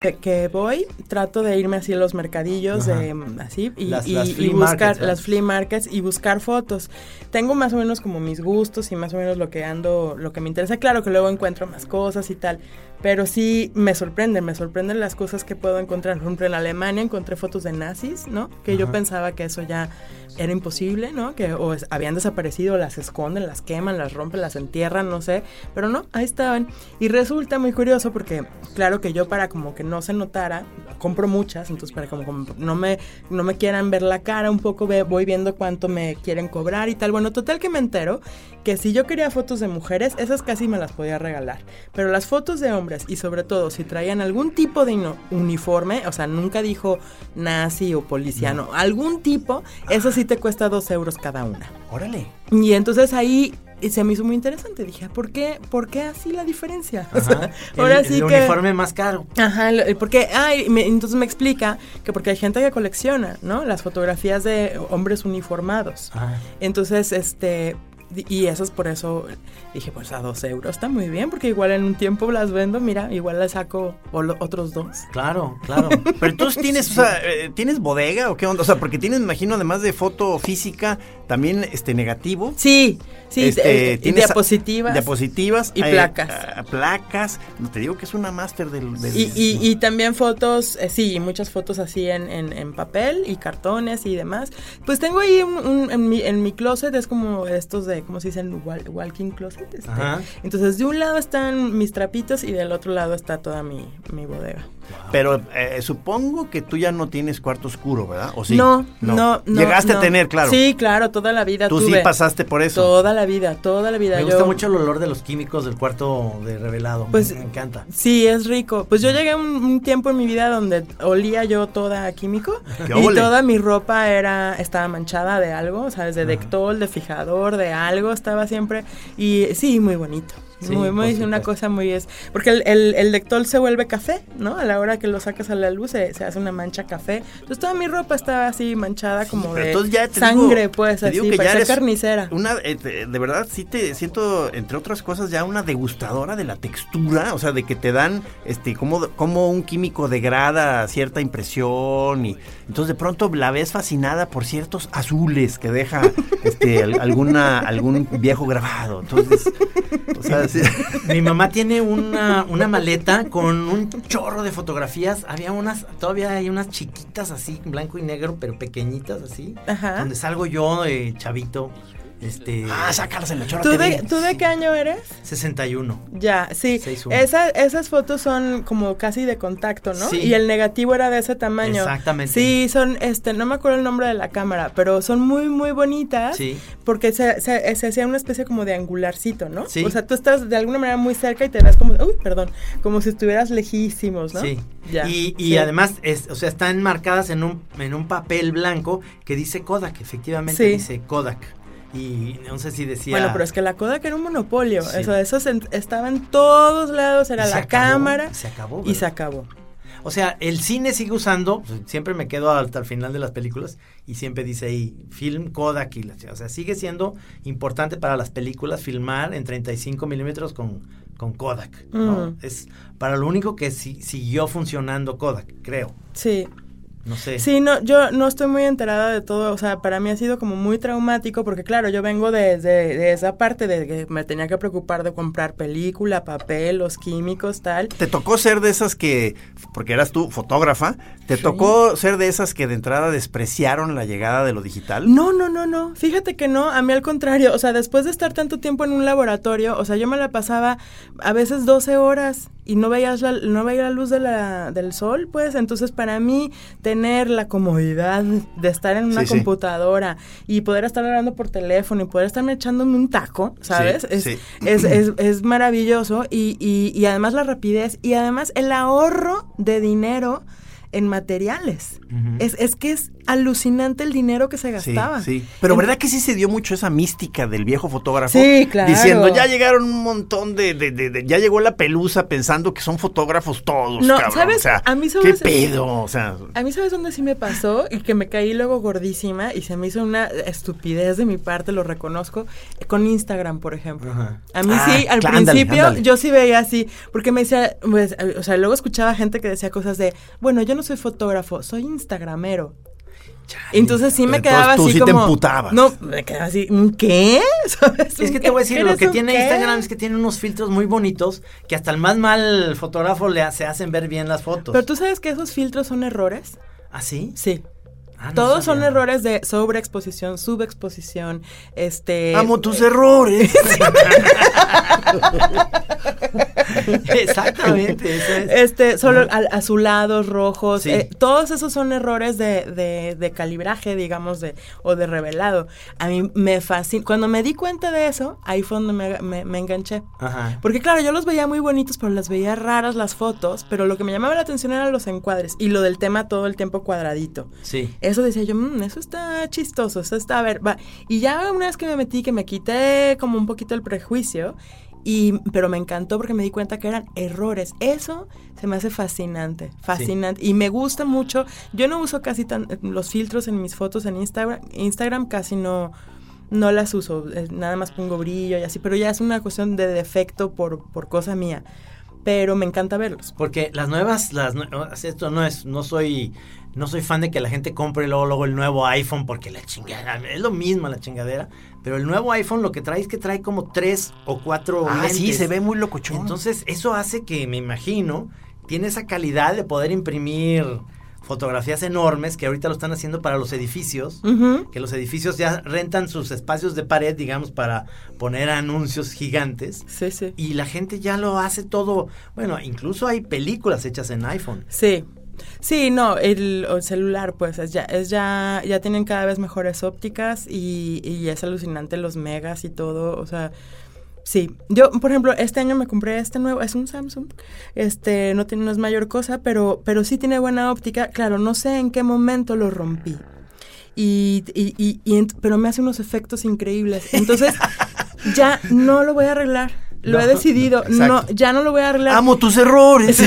Que, que voy, trato de irme así a los mercadillos, de, mm, así, y, Las- y- las y flea buscar las flea markets y buscar fotos. Tengo más o menos como mis gustos y más o menos lo que ando, lo que me interesa. Claro que luego encuentro más cosas y tal, pero sí me sorprenden, me sorprenden las cosas que puedo encontrar. Por ejemplo, en Alemania encontré fotos de nazis, ¿no? Que yo pensaba que eso ya era imposible, ¿no? Que o es- habían desaparecido, las esconden, las queman, las rompen, las entierran, no sé. Pero no, ahí estaban. Y resulta muy curioso porque, claro que yo para como que no se notara, compro muchas, entonces para como, como no, me, no me quieran ver la cara un poco, ve- voy viendo cuánto me quieren cobrar y tal. Bueno, total que me entero que si yo quería fotos de mujeres, esas casi me las podía regalar. Pero las fotos de hombres y sobre todo si traían algún tipo de uniforme, o sea, nunca dijo nazi o policiano, algún tipo, eso sí te cuesta dos euros cada una. Órale. Y entonces ahí se me hizo muy interesante. Dije, ¿por qué, ¿por qué así la diferencia? O sea, Ajá. ahora el, sí el que... uniforme más caro. Ajá, porque, ay, me- entonces me explica que porque hay gente que colecciona, ¿no? Las fotografías de hombres uniformados. Ah. Entonces, este, y eso es por eso dije, pues a dos euros está muy bien, porque igual en un tiempo las vendo, mira, igual le saco otros dos. Claro, claro. Pero entonces tienes, o sea, eh, ¿tienes bodega o qué onda? O sea, porque tienes, me imagino, además de foto física, también este negativo. Sí, sí, Este, tienes diapositivas. Diapositivas. Y eh, placas. ah, placas. No, te digo que es una máster del... del- Y, y, y también fotos, eh, sí, muchas fotos así en, en, en papel y cartones y demás. Pues tengo ahí un, un- en, mi, en mi closet, es como estos de, ¿cómo se dicen? Wal- walking closet. este. Entonces, de un lado están mis trapitos y del otro lado está toda mi, mi bodega. Pero eh, supongo que tú ya no tienes cuarto oscuro, ¿verdad? ¿O sí? No, no, no. Llegaste no. a tener, claro. Sí, claro, toda la vida Tú sí tuve. pasaste por eso. Toda la vida, toda la vida. Me Yo- gusta mucho el olor de los químicos del cuarto de revelado. Pues- me encanta. Sí, es rico. Pues yo llegué a un, un tiempo en mi vida donde olía yo toda a químico ¡Qué y toda mi ropa era estaba manchada de algo, sabes, de Dectol, de fijador, de algo estaba siempre y sí, muy bonito. Sí, muy, muy, una cosa muy es. Porque el, el, el Dectol se vuelve café, ¿no? A la hora que lo sacas a la luz se, se hace una mancha café. Entonces toda mi ropa estaba así manchada como de ya sangre, digo- pues, así, que carnicera. Una, eh, de verdad, sí te siento, entre otras cosas, ya una degustadora de la textura, o sea, de que te dan, este, como, como un químico degrada cierta impresión y entonces de pronto la ves fascinada por ciertos azules que deja, este, al- alguna, algún viejo grabado. Entonces, o sea, sí- Mi mamá tiene una, una maleta con un chorro de fotografías. Había unas, todavía hay unas chiquitas así, en blanco y negro, pero pequeñitas así. Ajá. Donde salgo yo de chavito. Este. ah, sácalas en la chorra ¿Tú de, TV. ¿Tú de qué año eres? 61. Ya, sí. Esa- esas fotos son como casi de contacto, ¿no? Sí. Y el negativo era de ese tamaño. Exactamente. Sí, son, este, no me acuerdo el nombre de la cámara, pero son muy, muy bonitas. Sí. Porque se, se, se hacía una especie como de angularcito, ¿no? Sí. O sea, tú estás de alguna manera muy cerca y te ves como, uy, perdón, como si estuvieras lejísimos, ¿no? Sí. Ya. Y, y Sí. además, es, o sea, están marcadas en un, en un papel blanco que dice Kodak. Efectivamente Sí. dice Kodak. Y no sé si decía... Bueno, pero es que la Kodak era un monopolio. Sí. Eso, eso se- estaba en todos lados, era la acabó, cámara. y se acabó, Y se acabó. O sea, el cine sigue usando, pues, siempre me quedo hasta el final de las películas y siempre dice ahí, film Kodak y la O sea, sigue siendo importante para las películas filmar en 35 milímetros con, con Kodak. ¿no? Mm. Es para lo único que si- siguió funcionando Kodak, creo. Sí. No sé. Sí, no, yo no estoy muy enterada de todo, o sea, para mí ha sido como muy traumático porque claro, yo vengo desde de esa parte de que me tenía que preocupar de comprar película, papel, los químicos, tal. ¿Te tocó ser de esas que, porque eras tú fotógrafa, te tocó ser de esas que de entrada despreciaron la llegada de lo digital? No, no, no, no. Fíjate que no, a mí al contrario, o sea, después de estar tanto tiempo en un laboratorio, o sea, yo me la pasaba a veces 12 horas y no veías la, no veía la luz de la, del sol, pues, entonces para mí tener la comodidad de estar en una Sí, sí. computadora y poder estar hablando por teléfono y poder estarme echándome un taco, ¿sabes? Sí, es. Es, es, es maravilloso y, y, y además la rapidez y además el ahorro de dinero en materiales. es, es que es alucinante el dinero que se Sí, gastaba. sí. Pero En- ¿verdad que sí se dio mucho esa mística del viejo fotógrafo? Sí, claro. Diciendo, ya llegaron un montón de, de- de- de- ya llegó la pelusa pensando que son fotógrafos todos, No, cabrón. ¿sabes? O sea, A mí ¿qué pedo? O sea, A mí, ¿sabes dónde sí me pasó? Y que me caí luego gordísima y se me hizo una estupidez de mi parte, lo reconozco, con Instagram, por ejemplo. Ajá. A mí Ah, sí, al claro, ándale, principio ándale. yo sí veía así, porque me decía, pues, o sea, luego escuchaba gente que decía cosas de, bueno, yo no soy fotógrafo, soy instagramero. Entonces sí me quedaba tú así sí te como... emputabas. No, me quedaba así, ¿un ¿qué? ¿Sabes? Es que ¿Un te voy a decir, lo ¿Eres que tiene qué? Instagram es que tiene unos filtros muy bonitos que hasta el más mal fotógrafo le hace, hacen ver bien las fotos. Pero tú sabes que esos filtros son errores. ¿Ah, sí? Sí. Ah, no Todos son errores de sobreexposición, subexposición, este... amo tus errores. Exactamente. eso es. Este, solo azulados, rojos, Sí. eh, todos esos son errores de, de, de calibraje, digamos, de, o de revelado. A mí me fascina. Cuando me di cuenta de eso, ahí fue donde me, me- me enganché. Ajá. Porque claro, yo los veía muy bonitos, pero las veía raras las fotos, pero lo que me llamaba la atención eran los encuadres y lo del tema todo el tiempo cuadradito. Sí. Eso decía yo, "Mm, eso está chistoso, eso está, a ver, va. Y ya una vez que me metí, que me quité como un poquito el prejuicio, y, pero me encantó porque me di cuenta que eran errores. Eso se me hace fascinante, fascinante. Y me gusta mucho. Yo no uso casi tan, los filtros en mis fotos en Instagram, Instagram casi no, no las uso. eh, Nada más pongo brillo y así, pero ya es una cuestión de defecto por, por cosa mía. Pero me encanta verlos. Porque las nuevas, las esto no es, no soy, no soy fan de que la gente compre luego, luego el nuevo iPhone porque la chingada, es lo mismo la chingadera, pero el nuevo iPhone lo que trae es que trae como tres o cuatro ah, sí, se ve muy locochón. Entonces, eso hace que, me imagino, tiene esa calidad de poder imprimir fotografías enormes que ahorita lo están haciendo para los edificios, que los edificios ya rentan sus espacios de pared, digamos, para poner anuncios gigantes. Sí, sí. Y la gente ya lo hace todo. Bueno, incluso hay películas hechas en iPhone. Sí. Sí, no, el, el celular, pues, es ya, es ya, ya tienen cada vez mejores ópticas y, y es alucinante los megas y todo, o sea, sí. Yo, por ejemplo, este año me compré este nuevo, es un Samsung, este, no tiene, no es mayor cosa, pero, pero sí tiene buena óptica. Claro, no sé en qué momento lo rompí. Y, y, y, y pero me hace unos efectos increíbles. Entonces, ya no lo voy a arreglar. Lo No, he decidido. No, ya no lo voy a arreglar. amo tus errores.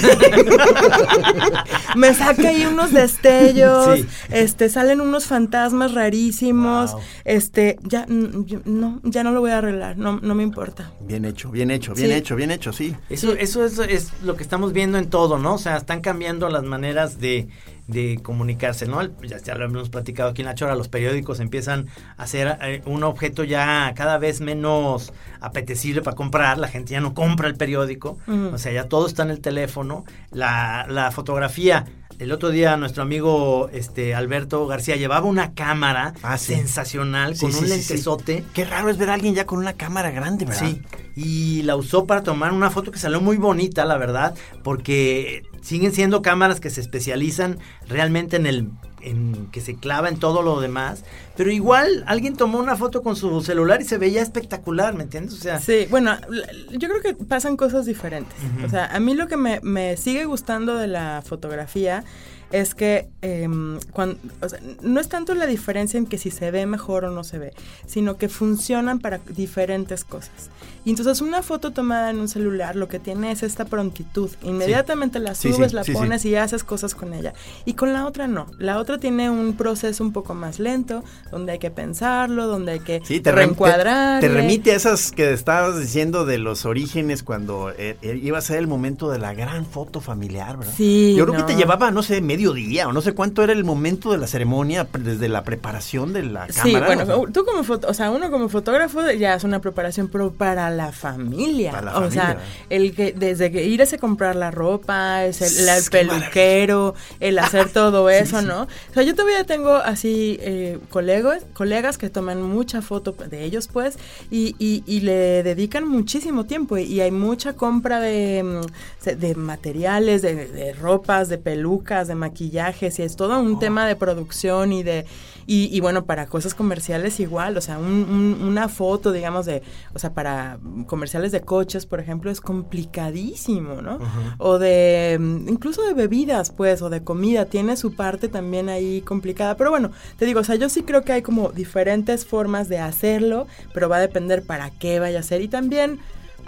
Me saca ahí unos destellos, Sí. este, salen unos fantasmas rarísimos, Wow. este, ya, no, ya no lo voy a arreglar, no, no me importa. bien hecho, bien hecho, bien Sí. hecho, bien hecho, sí. Eso, eso es, es lo que estamos viendo en todo, ¿no? O sea, están cambiando las maneras de, de comunicarse, ¿no? Ya, ya lo hemos platicado aquí en La Chora, los periódicos empiezan a ser eh, un objeto ya cada vez menos apetecible para comprar, la gente ya no compra el periódico, o sea, ya todo está en el teléfono, la, la fotografía. El otro día nuestro amigo este Alberto García llevaba una cámara Ah, sí. sensacional Sí, con sí, un lentesote. Qué raro es ver a alguien ya con una cámara grande, ¿verdad? Sí, y la usó para tomar una foto que salió muy bonita, la verdad, porque siguen siendo cámaras que se especializan realmente en el en que se clava en todo lo demás, pero igual alguien tomó una foto con su celular y se veía espectacular, ¿me entiendes? O sea, Sí, bueno, yo creo que pasan cosas diferentes. O sea, a mí lo que me, me sigue gustando de la fotografía es que em, cuan- o sea, no es tanto la diferencia en que si se ve mejor o no se ve, sino que funcionan para diferentes cosas. Y entonces una foto tomada en un celular lo que tiene es esta prontitud. Inmediatamente la Sí, sí, subes, la sí, sí. pones y haces cosas con ella. Y con la otra no. La otra tiene un proceso un poco más lento, donde hay que pensarlo, donde hay que Sí, te, rem- te, reencuadrar. te remite a esas que estabas diciendo de los orígenes cuando eh, eh, iba a ser el momento de la gran foto familiar, ¿verdad? Sí, Yo creo que no. te llevaba, no sé, mediodía o no sé cuánto era el momento de la ceremonia desde la preparación de la Sí, cámara. bueno, o sea. tú como foto, o sea, uno como fotógrafo ya es una preparación, pero para la familia. Para la o sea, el que desde que irse a comprar la ropa, es el, peluquero, el hacer todo eso, ¿no? O sea, yo todavía tengo así eh, colegas, colegas que toman mucha foto de ellos, pues, y, y, y le dedican muchísimo tiempo y, y hay mucha compra de, mm, de materiales, de, de ropas, de pelucas, de maquillajes y es todo un Oh. tema de producción y de y, y bueno, para cosas comerciales igual, o sea, un- un- una foto, digamos, de, o sea, para comerciales de coches, por ejemplo, es complicadísimo, ¿no? O de, mm, incluso de bebidas, pues, o de comida, tiene su parte también ahí complicada. Pero bueno, te digo, o sea, yo sí creo que hay como diferentes formas de hacerlo, pero va a depender para qué vaya a ser. Y también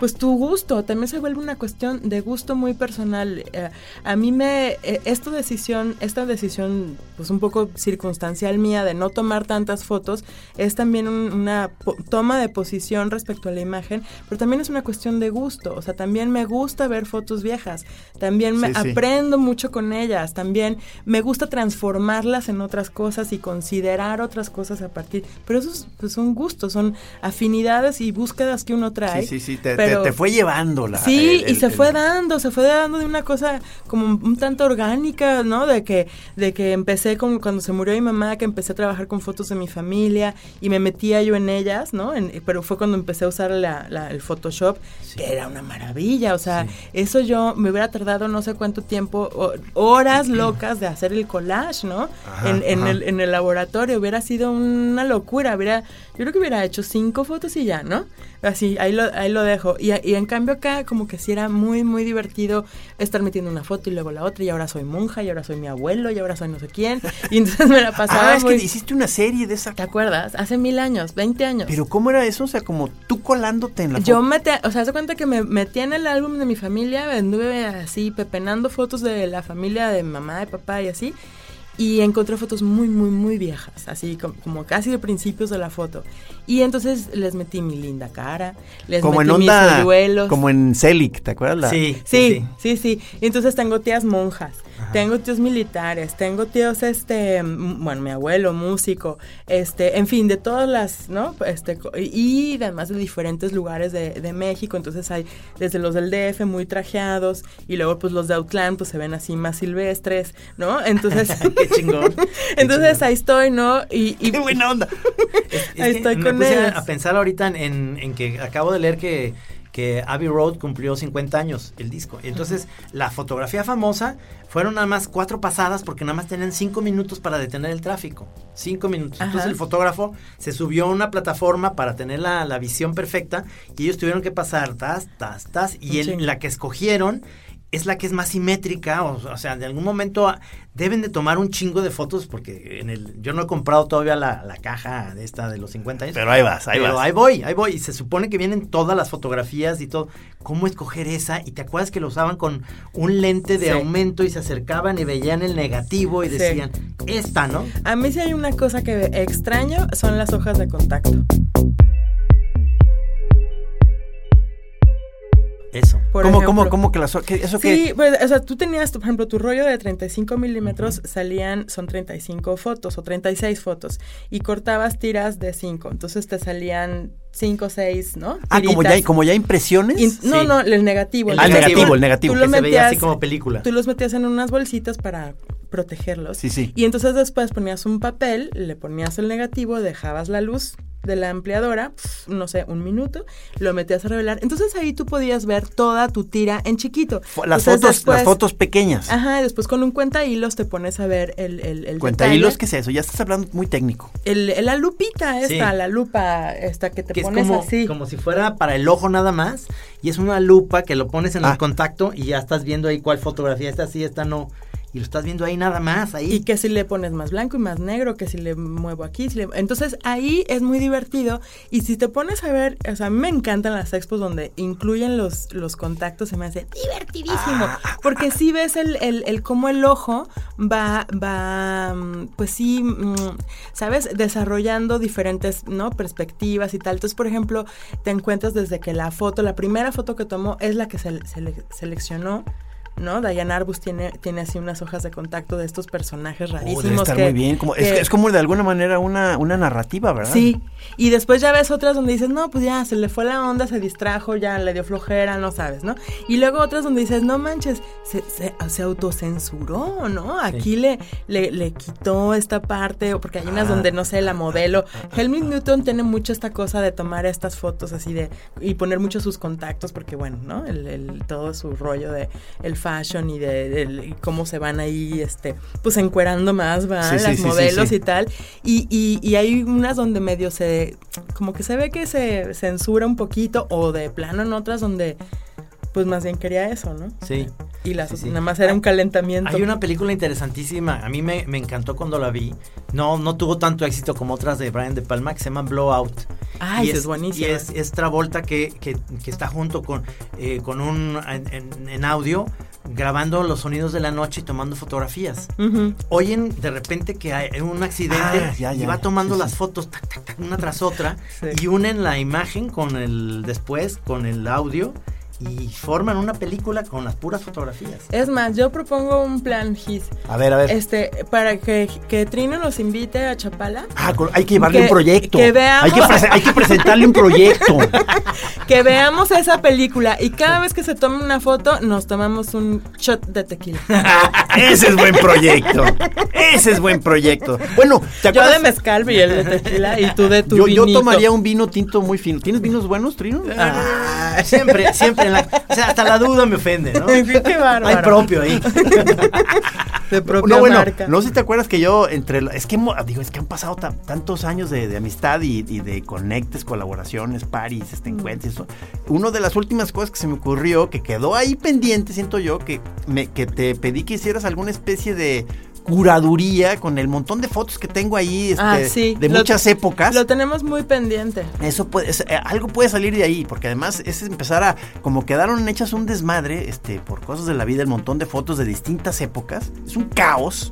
pues tu gusto, también se vuelve una cuestión de gusto muy personal. Eh, a mí me, eh, esta decisión, esta decisión pues un poco circunstancial mía de no tomar tantas fotos, es también un- una toma de posición respecto a la imagen, pero también es una cuestión de gusto, o sea, también me gusta ver fotos viejas, también me Sí, sí. aprendo mucho con ellas, también me gusta transformarlas en otras cosas y considerar otras cosas a partir, pero esos pues, son gustos, son afinidades y búsquedas que uno trae. Sí, sí, sí, te, pero- te- te fue llevando la... Sí, el- y se el- fue dando, se fue dando de una cosa como un tanto orgánica, ¿no? De que, de que empecé con, cuando se murió mi mamá, que empecé a trabajar con fotos de mi familia y me metía yo en ellas, ¿no? En- pero fue cuando empecé a usar la- la- el Photoshop, que era una maravilla, o sea, eso yo me hubiera tardado no sé cuánto tiempo, o- horas locas de hacer el collage, ¿no? Ajá, en, en ajá. el, en el laboratorio, hubiera sido una locura, hubiera, yo creo que hubiera hecho cinco fotos y ya, ¿no? Así, ahí lo, ahí lo dejo. Y, y en cambio acá como que sí era muy, muy divertido estar metiendo una foto y luego la otra, y ahora soy monja, y ahora soy mi abuelo, y ahora soy no sé quién. Y entonces me la pasaba Ah, es muy- que hiciste una serie de esa... ¿Te acuerdas? Hace mil años, 20 años. Pero ¿cómo era eso? O sea, como tú colándote en la Yo foto. metí, o sea, se cuenta que me metí en el álbum de mi familia, anduve así pepenando fotos de la familia de mamá, de papá y así, y encontré fotos muy, muy, muy viejas, así como, como casi de principios de la foto. Y entonces les metí mi linda cara, les como en metí mis onda... Como en Celic, ¿te acuerdas? La- Sí, Sí, sí, sí. Y entonces tengo tías monjas, tengo tíos militares, tengo tíos, este, bueno, mi abuelo, músico, este, en fin, de todas las, ¿no? Este, y además de diferentes lugares de, de México, entonces hay desde los del DF muy trajeados y luego pues los de Outland pues se ven así más silvestres, ¿no? Entonces, Qué chingón. qué entonces chingón. ahí estoy, ¿no? Y, y ¡Qué buena onda! Es Ahí estoy con puse a- pensar ahorita en, en- en que acabo de leer que, que Abbey Road cumplió 50 años el disco. Entonces, la fotografía famosa fueron nada más cuatro pasadas porque nada más tenían cinco minutos para detener el tráfico. Cinco minutos. Entonces el fotógrafo se subió a una plataforma para tener la, la visión perfecta y ellos tuvieron que pasar tas, tas, tas. Y el- la que escogieron es la que es más simétrica, o, o sea, de algún momento ah, deben de tomar un chingo de fotos porque en el yo no he comprado todavía la, la caja de esta de los 50 años. Pero ahí vas, ahí Pero vas. ahí voy, ahí voy. Y se supone que vienen todas las fotografías y todo. ¿Cómo escoger esa? Y te acuerdas que lo usaban con un lente de Sí. aumento y se acercaban y veían el negativo y Sí. decían, esta, ¿no? a mí sí hay una cosa que extraño, son las hojas de contacto. Eso. Por ¿Cómo, ejemplo. cómo, cómo que las... que- ¿Eso Sí, pues, o sea, tú tenías, por ejemplo, tu rollo de 35 milímetros salían, son 35 fotos o 36 fotos y cortabas tiras de 5, entonces te salían 5, 6, ¿no? Ah, como ya, como ya impresiones. No, Sí. no, el negativo. El Ah, el negativo. negativo, el negativo. Tú que lo se veía así metías, como película. tú los metías en unas bolsitas para protegerlos. Sí, sí. Y entonces después ponías un papel, le ponías el negativo, dejabas la luz de la ampliadora, pf, no sé, un minuto, lo metías a revelar. Entonces ahí tú podías ver toda tu tira en chiquito. Las Entonces, fotos, después- las fotos pequeñas. Ajá, después con un cuenta hilos te pones a ver el, el, el Cuenta detalle. hilos, ¿qué es eso? Ya estás hablando muy técnico. El, el- la lupita esta, Sí. la lupa esta que te que es pones como, así. como si fuera para el ojo nada más y es una lupa que lo pones en Ah. el contacto y ya estás viendo ahí cuál fotografía está sí, esta no y lo estás viendo ahí nada más ahí Y que si le pones más blanco y más negro, que si le muevo aquí. si le- Entonces ahí es muy divertido. Y si te pones a ver, o sea, a mí me encantan las expos donde incluyen los, los contactos, se me hace divertidísimo. Porque sí ves el, el, el cómo el ojo va, va, pues sí, mm, ¿sabes? Desarrollando diferentes, ¿no? Perspectivas y tal. Entonces, por ejemplo, te encuentras desde que la foto, la primera foto que tomó es la que se, sele- seleccionó. ¿No? Diane Arbus tiene, tiene así unas hojas de contacto de estos personajes Oh, rarísimos. debe estar que- muy bien. Como, es, que- es como de alguna manera una, una narrativa, ¿verdad? Sí, y después ya ves otras donde dices, no, pues ya se le fue la onda, se distrajo, ya le dio flojera, no sabes, ¿no? Y luego otras donde dices, no manches, se, se, se autocensuró, ¿no? Aquí le, le, le quitó esta parte, porque hay unas donde, no sé, la modelo. Helmut Newton tiene mucho esta cosa de tomar estas fotos así de, y poner mucho sus contactos, porque bueno, ¿no? El, el- todo su rollo de el fashion y de, cómo se van ahí, este, pues encuerando más, ¿va? Sí, sí, Las sí, modelos sí. y tal. Y, y, y hay unas donde medio se, como que se ve que se censura un poquito, o de plano en otras donde, pues más bien quería eso, ¿no? sí Y las, Sí, sí. nada más era un calentamiento. hay una película interesantísima a mí me, me encantó cuando la vi no no tuvo tanto éxito como otras de Brian De Palma que se llaman Blowout Ay, y es buenísima. Y es, es Travolta que, que, que está junto con, eh, con un en, audio grabando los sonidos de la noche y tomando fotografías. Oyen de repente que hay un accidente Ah, ya, y va tomando Sí, las sí. fotos tac, tac, tac, una tras otra Sí. y unen la imagen con el después, con el audio y forman una película con las puras fotografías. Es más, yo propongo un plan, Gis. A ver, a ver. Este, para que, que Trino nos invite a Chapala, Ah, hay que llevarle Que- un proyecto. que veamos- Hay que, prese- hay que presentarle un proyecto. que veamos esa película y cada vez que se tome una foto nos tomamos un shot de tequila. Ese es buen proyecto. Ese es buen proyecto. Bueno, ¿te Yo acuerdas? de mezcal y él de tequila y tú de tu yo, yo vinito. tomaría un vino tinto muy fino. ¿Tienes vinos buenos, Trino? Ah, siempre, siempre en la, o sea, hasta la duda me ofende, ¿no? Qué bárbaro. Hay propio ahí. De propia No, bueno, marca. no sé si te acuerdas que yo entre es que digo, es que han pasado ta- tantos años de, de amistad y, y de conectes, colaboraciones, paris, este Mm. encuentros, eso. Una de las últimas cosas que se me ocurrió, que quedó ahí pendiente, siento yo, que me que te pedí que hicieras alguna especie de curaduría con el montón de fotos que tengo ahí este, Ah, sí. de Lo- muchas épocas. Lo tenemos muy pendiente. Eso puede, es- eh, algo puede salir de ahí, porque además es empezar a, como quedaron hechas un desmadre, este, por cosas de la vida, el montón de fotos de distintas épocas, es un caos.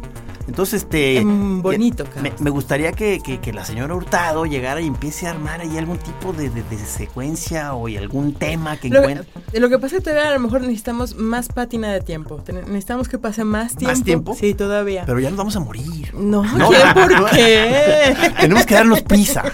Entonces, este... Mm, bonito. Me, me gustaría que, que- que la señora Hurtado llegara y empiece a armar ahí algún tipo de, de- de secuencia o y algún tema que Lo, encuentre. lo que pasa es que todavía a lo mejor necesitamos más pátina de tiempo. Necesitamos que pase más tiempo. tiempo? Sí, todavía. Pero ya nos vamos a morir. no, No. ¿quién por qué? Tenemos que darnos prisa.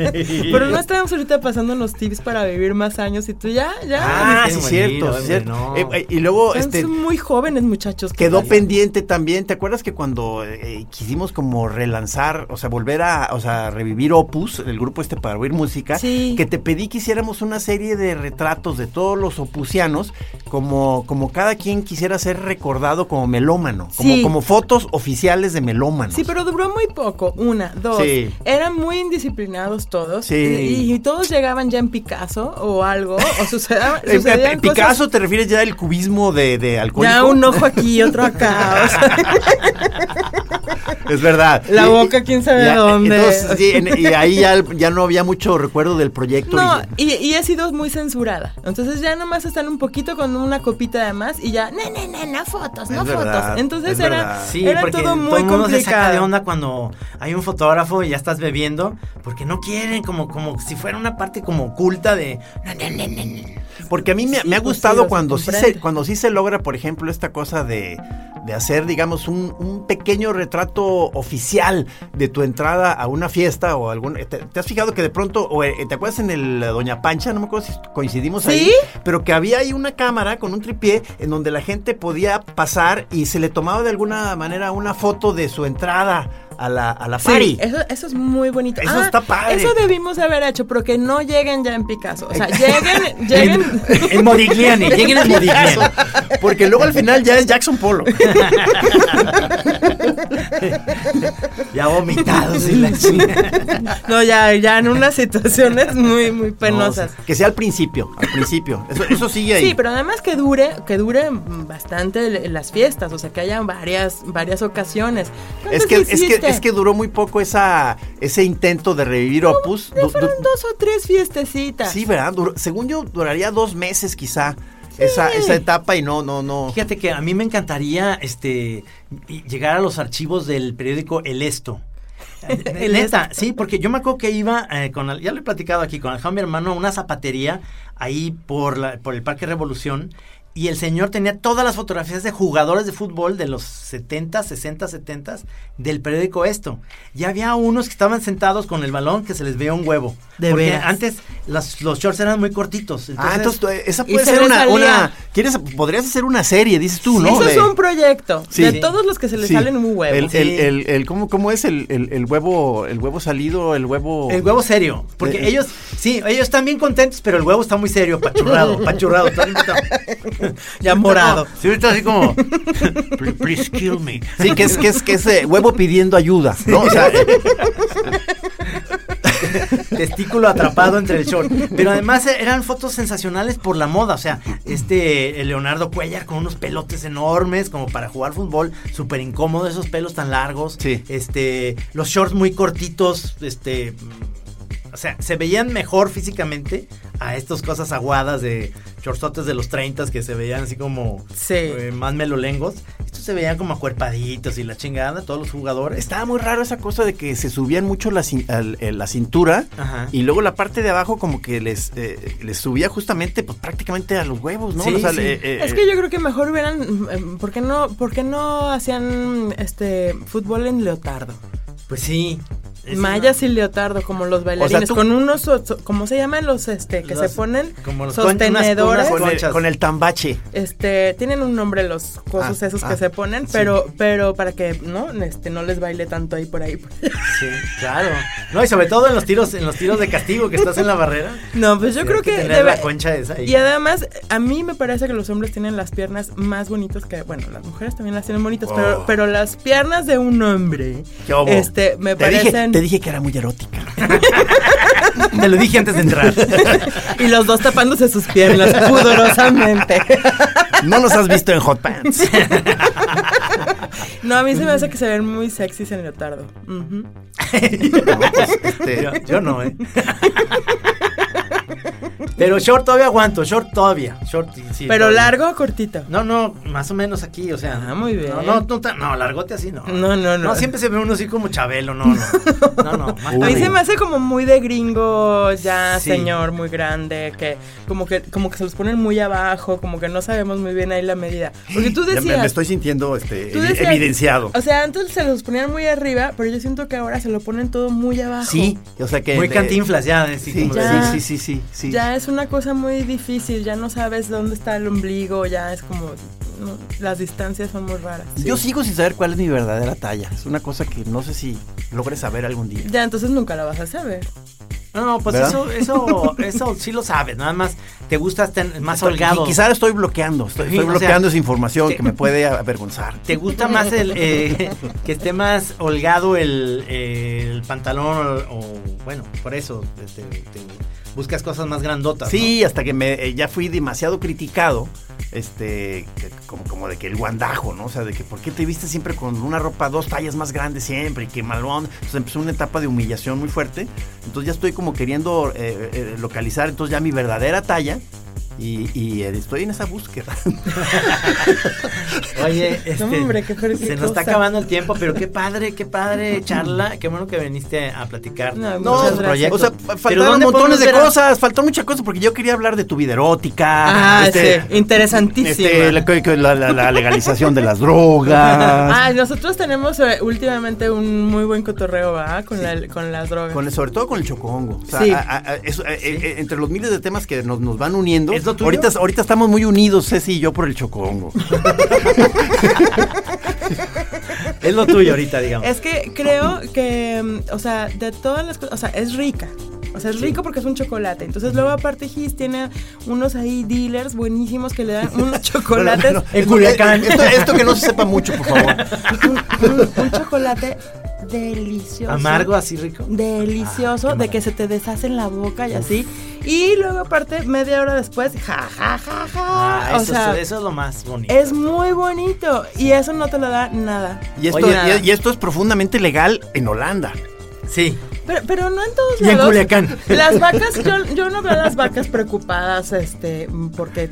Pero no estamos ahorita pasándonos tips para vivir más años y tú ya, ya. Ah, sí, morir, cierto. sí, cierto. no. Eh, eh, y luego, Son este... muy jóvenes muchachos. ¿qué Quedó pendiente también, ¿te acuerdas que cuando eh, quisimos como relanzar, o sea, volver a, o sea, revivir Opus, el grupo este para oír música, Sí. que te pedí que hiciéramos una serie de retratos de todos los opusianos, como, como cada quien quisiera ser recordado como melómano, como, Sí. como fotos oficiales de melómanos. Sí, pero duró muy poco. Una, dos. Sí. Eran muy indisciplinados todos. Sí. Y, y todos llegaban ya en Picasso o algo. O sucedía, eh, sucedían cosas- Picasso, ¿te refieres ya al cubismo de, de alcohólico? Ya un ojo aquí, otro acá. o sea, Es verdad. La Y- boca, quién sabe ya, dónde. entonces, sí, en- y ahí ya, ya no había mucho recuerdo del proyecto. no, y- y, he sido muy censurada. Entonces ya nomás están un poquito con una copita de más y ya, no, no, no, no fotos, no Es verdad, fotos. Entonces es era. Sí, era todo muy el mundo se saca de onda cuando hay un fotógrafo y ya estás bebiendo, porque no quieren, como, como si fuera una parte como oculta de... "No, no, no, no, no". Porque a mí me, Sí, me ha pues, gustado sí, cuando, sí se, cuando sí se logra, por ejemplo, esta cosa de, de hacer, digamos, un, un pequeño retrato oficial de tu entrada a una fiesta o algún... ¿Te, te has fijado que de pronto, o, eh, ¿te acuerdas en el eh, Doña Pancha? No me acuerdo si coincidimos ¿Sí? ahí. Pero que había ahí una cámara con un tripié en donde la gente podía pasar y se le tomaba de alguna manera una foto de su entrada a la, a la Sí, party. eso, eso es muy bonito. Eso Ah, está padre. Eso debimos haber hecho, pero que no lleguen ya en Picasso. O sea, lleguen, lleguen. En Modigliani, lleguen en Modigliani. Porque luego al final ya es Jackson Polo. Ya vomitados y la chingada. No, ya, ya en unas situaciones muy, muy penosas. No, que sea al principio, al principio. Eso, eso sigue ahí. Sí, pero además que dure, que dure bastante las fiestas, o sea, que haya varias, varias ocasiones. es, ¿Cuántas que, es, que, es que duró muy poco esa, ese intento de revivir Opus. Du- du- Fueron dos o tres fiestecitas. sí, ¿verdad? Según yo, duraría dos meses quizá esa, esa etapa y no, no, no. Fíjate que a mí me encantaría este llegar a los archivos del periódico El Esto. El Neta, sí, porque yo me acuerdo que iba eh, con, el- ya lo he platicado aquí, con Alejandro mi hermano a una zapatería ahí por, la, por el Parque Revolución y el señor tenía todas las fotografías de jugadores de fútbol de los 70, 60, 70 del periódico Esto. Y había unos que estaban sentados con el balón que se les veía un huevo. De porque veras. antes las- los shorts eran muy cortitos. ah, entonces eh, esa puede se ser una, una. ¿Quieres? Podrías hacer una serie, dices tú, ¿no? Eso es un proyecto. Sí. De todos los que se les Sí. salen un huevo. El, el, Sí. el, el- ¿cómo, cómo es el, el, el huevo, el huevo salido, el huevo? El huevo serio, porque Eh, ellos, sí, ellos están bien contentos, pero el huevo está muy serio, pachurrado, pachurrado. Ya morado. Sí, está así como, "Please- please kill me. Sí, que es, que es, que es eh, huevo pidiendo ayuda, ¿no? O sea, eh, Testículo atrapado entre el short. Pero además eh, eran fotos sensacionales por la moda, o sea, este eh, Leonardo Cuellar con unos pelotes enormes como para jugar fútbol, súper incómodo esos pelos tan largos. Sí. Este, los shorts muy cortitos, este... O sea, se veían mejor físicamente a estas cosas aguadas de shortsotes de los 30 que se veían así como Sí. eh, más melolengos. Estos se veían como acuerpaditos y la chingada, todos los jugadores. estaba muy raro esa cosa de que se subían mucho la, al- eh, la cintura Ajá. y luego la parte de abajo como que les, eh, les subía justamente pues prácticamente a los huevos, ¿no? Sí, O sea, sí. eh, eh, Es que yo creo que mejor hubieran, mm, ¿por qué no, por qué no hacían este fútbol en leotardo? Pues sí. Es Mallas y leotardo, como los bailarines, tú- con unos, so- so- ¿cómo se llaman los este que Los- se ponen? como los con- unas- sostenedores. unas con, el, conchas. con el tambache. Este, tienen un nombre los cosas Ah, esos ah, que se ponen, pero, pero para que no, este, no les baile tanto ahí por ahí. Sí, claro. No, y sobre todo en los tiros, en los tiros de castigo que estás en la barrera. No, pues yo creo que que, tener debe- la concha esa ahí. Y además, a mí me parece que los hombres tienen las piernas más bonitas que, bueno, las mujeres también las tienen bonitas, pero, Oh. pero las piernas de un hombre, ¿Qué este, me te dije, te dije que era muy erótica. Te lo dije antes de entrar. y los dos tapándose sus piernas pudorosamente. No los has visto en Hot Pants. no, a mí se me hace que se ven muy sexys en leotardo. Ujú. Este, Yo, yo no, ¿eh? Pero short todavía aguanto, short todavía. Short, sí, sí, pero todavía. largo o cortito. No, no, más o menos aquí, o sea. Ah, muy bien. No, no, no, tan- no, largote así no. No, no, no. No, siempre se ve uno así como Chabelo, no, no. No, no. más A mí se me hace como muy de gringo ya Sí. señor muy grande que como que como que se los ponen muy abajo como que no sabemos muy bien ahí la medida porque tú ya me, decías me estoy sintiendo este, decías- evidenciado. o sea antes se los ponían muy arriba pero yo siento que ahora se lo ponen todo muy abajo Sí, o sea que... Muy de- cantinflas ya, así Sí, como de- Ya. sí, sí, sí, sí, sí. ya es una cosa muy difícil ya no sabes dónde está el ombligo ya es como no, las distancias son muy raras Yo sigo sin saber cuál es mi verdadera talla. Es una cosa que no sé si logre saber algún día. ya entonces nunca la vas a saber No, pues ¿Verdad? eso, eso, eso sí lo sabes, nada más te gusta estar más holgado. Y quizá estoy bloqueando, estoy, Sí, estoy o bloqueando sea, esa información te- que me puede avergonzar. ¿Te gusta más el eh, que esté más holgado el, el pantalón o, o, bueno, por eso este, te buscas cosas más grandotas? Sí, hasta que me eh, ya fui demasiado criticado, este, que- como, como de que el guandajo, ¿no? O sea, de que por qué te viste siempre con una ropa dos tallas más grande siempre y que malón. Entonces empezó una etapa de humillación muy fuerte. Entonces ya estoy como queriendo eh, eh, localizar entonces ya mi verdadera talla. Y, y, estoy en esa búsqueda. Oye, este, No, hombre, qué fuerte se nos está acabando el tiempo, pero qué padre, qué padre charla, qué bueno que viniste a platicar. No, No, proyectos. O sea, Pero faltaron ¿dónde montones de cosas, faltó muchas cosas porque yo quería hablar de tu vida erótica. ah este, sí este, la, que la- legalización de las drogas. Ah, nosotros tenemos eh, últimamente un muy buen cotorreo. Con, la- con las drogas. Con el- sobre todo con el chocongo. O sea, Sí. a- a- a- eso, eh, entre los miles de temas que nos, nos van uniendo, ¿Es lo tuyo? ahorita, ahorita estamos muy unidos, Ceci y yo, por el chocongo. Es lo tuyo ahorita, digamos. Es que creo que, mm, o sea, de todas las cosas, o sea, es rica. O sea, es rico porque es un chocolate. Entonces, luego aparte Gis tiene unos ahí dealers buenísimos que le dan unos chocolates. No, no, En no, Culiacán. Esto, esto que no se sepa mucho, por favor. un, un- un chocolate delicioso. Amargo, así rico. Delicioso, Ah, de que se te deshace en la boca y así. Y luego aparte, media hora después, ja, ja, ja, ja. Ah, o eso, sea, es, eso es lo más bonito. es muy bonito. Y eso no te lo da nada. Y esto, Oye, y- y esto es profundamente legal en Holanda. Sí. Pero, pero no en todos Y en lados. Culiacán. Las vacas, yo, yo no veo a las vacas preocupadas, este, porque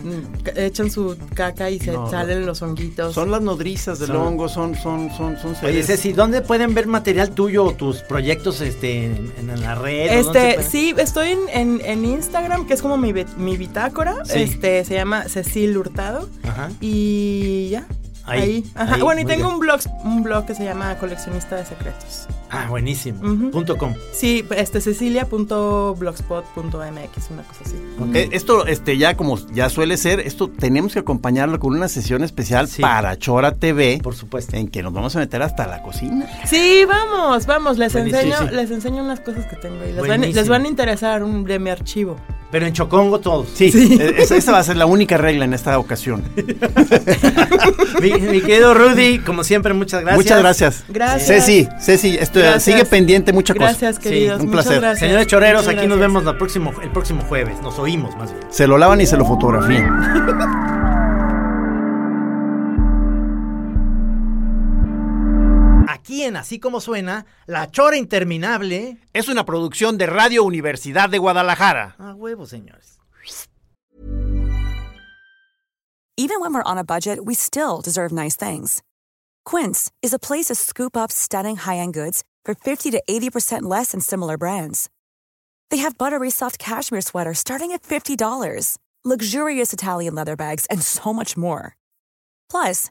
echan su caca y se No, salen los honguitos. Son las nodrizas del Son- hongo, son, son, son, son Oye, seres- Ceci, ¿dónde pueden ver material tuyo o tus proyectos este, en, en la red? ¿O dónde se Este, sí, estoy en, en- en Instagram, que es como mi, mi bitácora. Sí. Este, se llama Cecil Hurtado. Ajá. Y ya. Ahí, Ahí. Ajá. ahí, bueno, y tengo bien. un blog, un blog que se llama Coleccionista de Secretos. Ah, buenísimo. Ujú. Punto com. Sí, este, cecilia.blogspot.mx, una cosa así. Esto, este, ya como ya suele ser, esto tenemos que acompañarlo con una sesión especial Sí. para Chora TV, Por supuesto. en que nos vamos a meter hasta la cocina. Sí, vamos, vamos, les Buenísimo. enseño, les enseño unas cosas que tengo ahí. Les, van, les van a interesar un, de mi archivo. Pero en Chocongo todos. Sí, eh, Esa, esa va a ser la única regla en esta ocasión. mi, mi querido Rudy, como siempre, muchas gracias. Muchas gracias. Gracias. Ceci, Ceci, esto, Gracias. sigue pendiente mucha cosa. Gracias, queridos. un placer. gracias. Señores choreros, Muchas aquí nos gracias. vemos la próximo, el próximo jueves. Nos oímos más bien. Se lo lavan y se lo fotografían. Aquí en Así Como Suena, La Chora Interminable. Es una producción de Radio Universidad de Guadalajara. A huevo, señores. Even when we're on a budget, we still deserve nice things. Quince is a place to scoop up stunning high-end goods for 50 to 80% less than similar brands. They have buttery soft cashmere sweaters starting at $50, luxurious Italian leather bags, and so much more. Plus,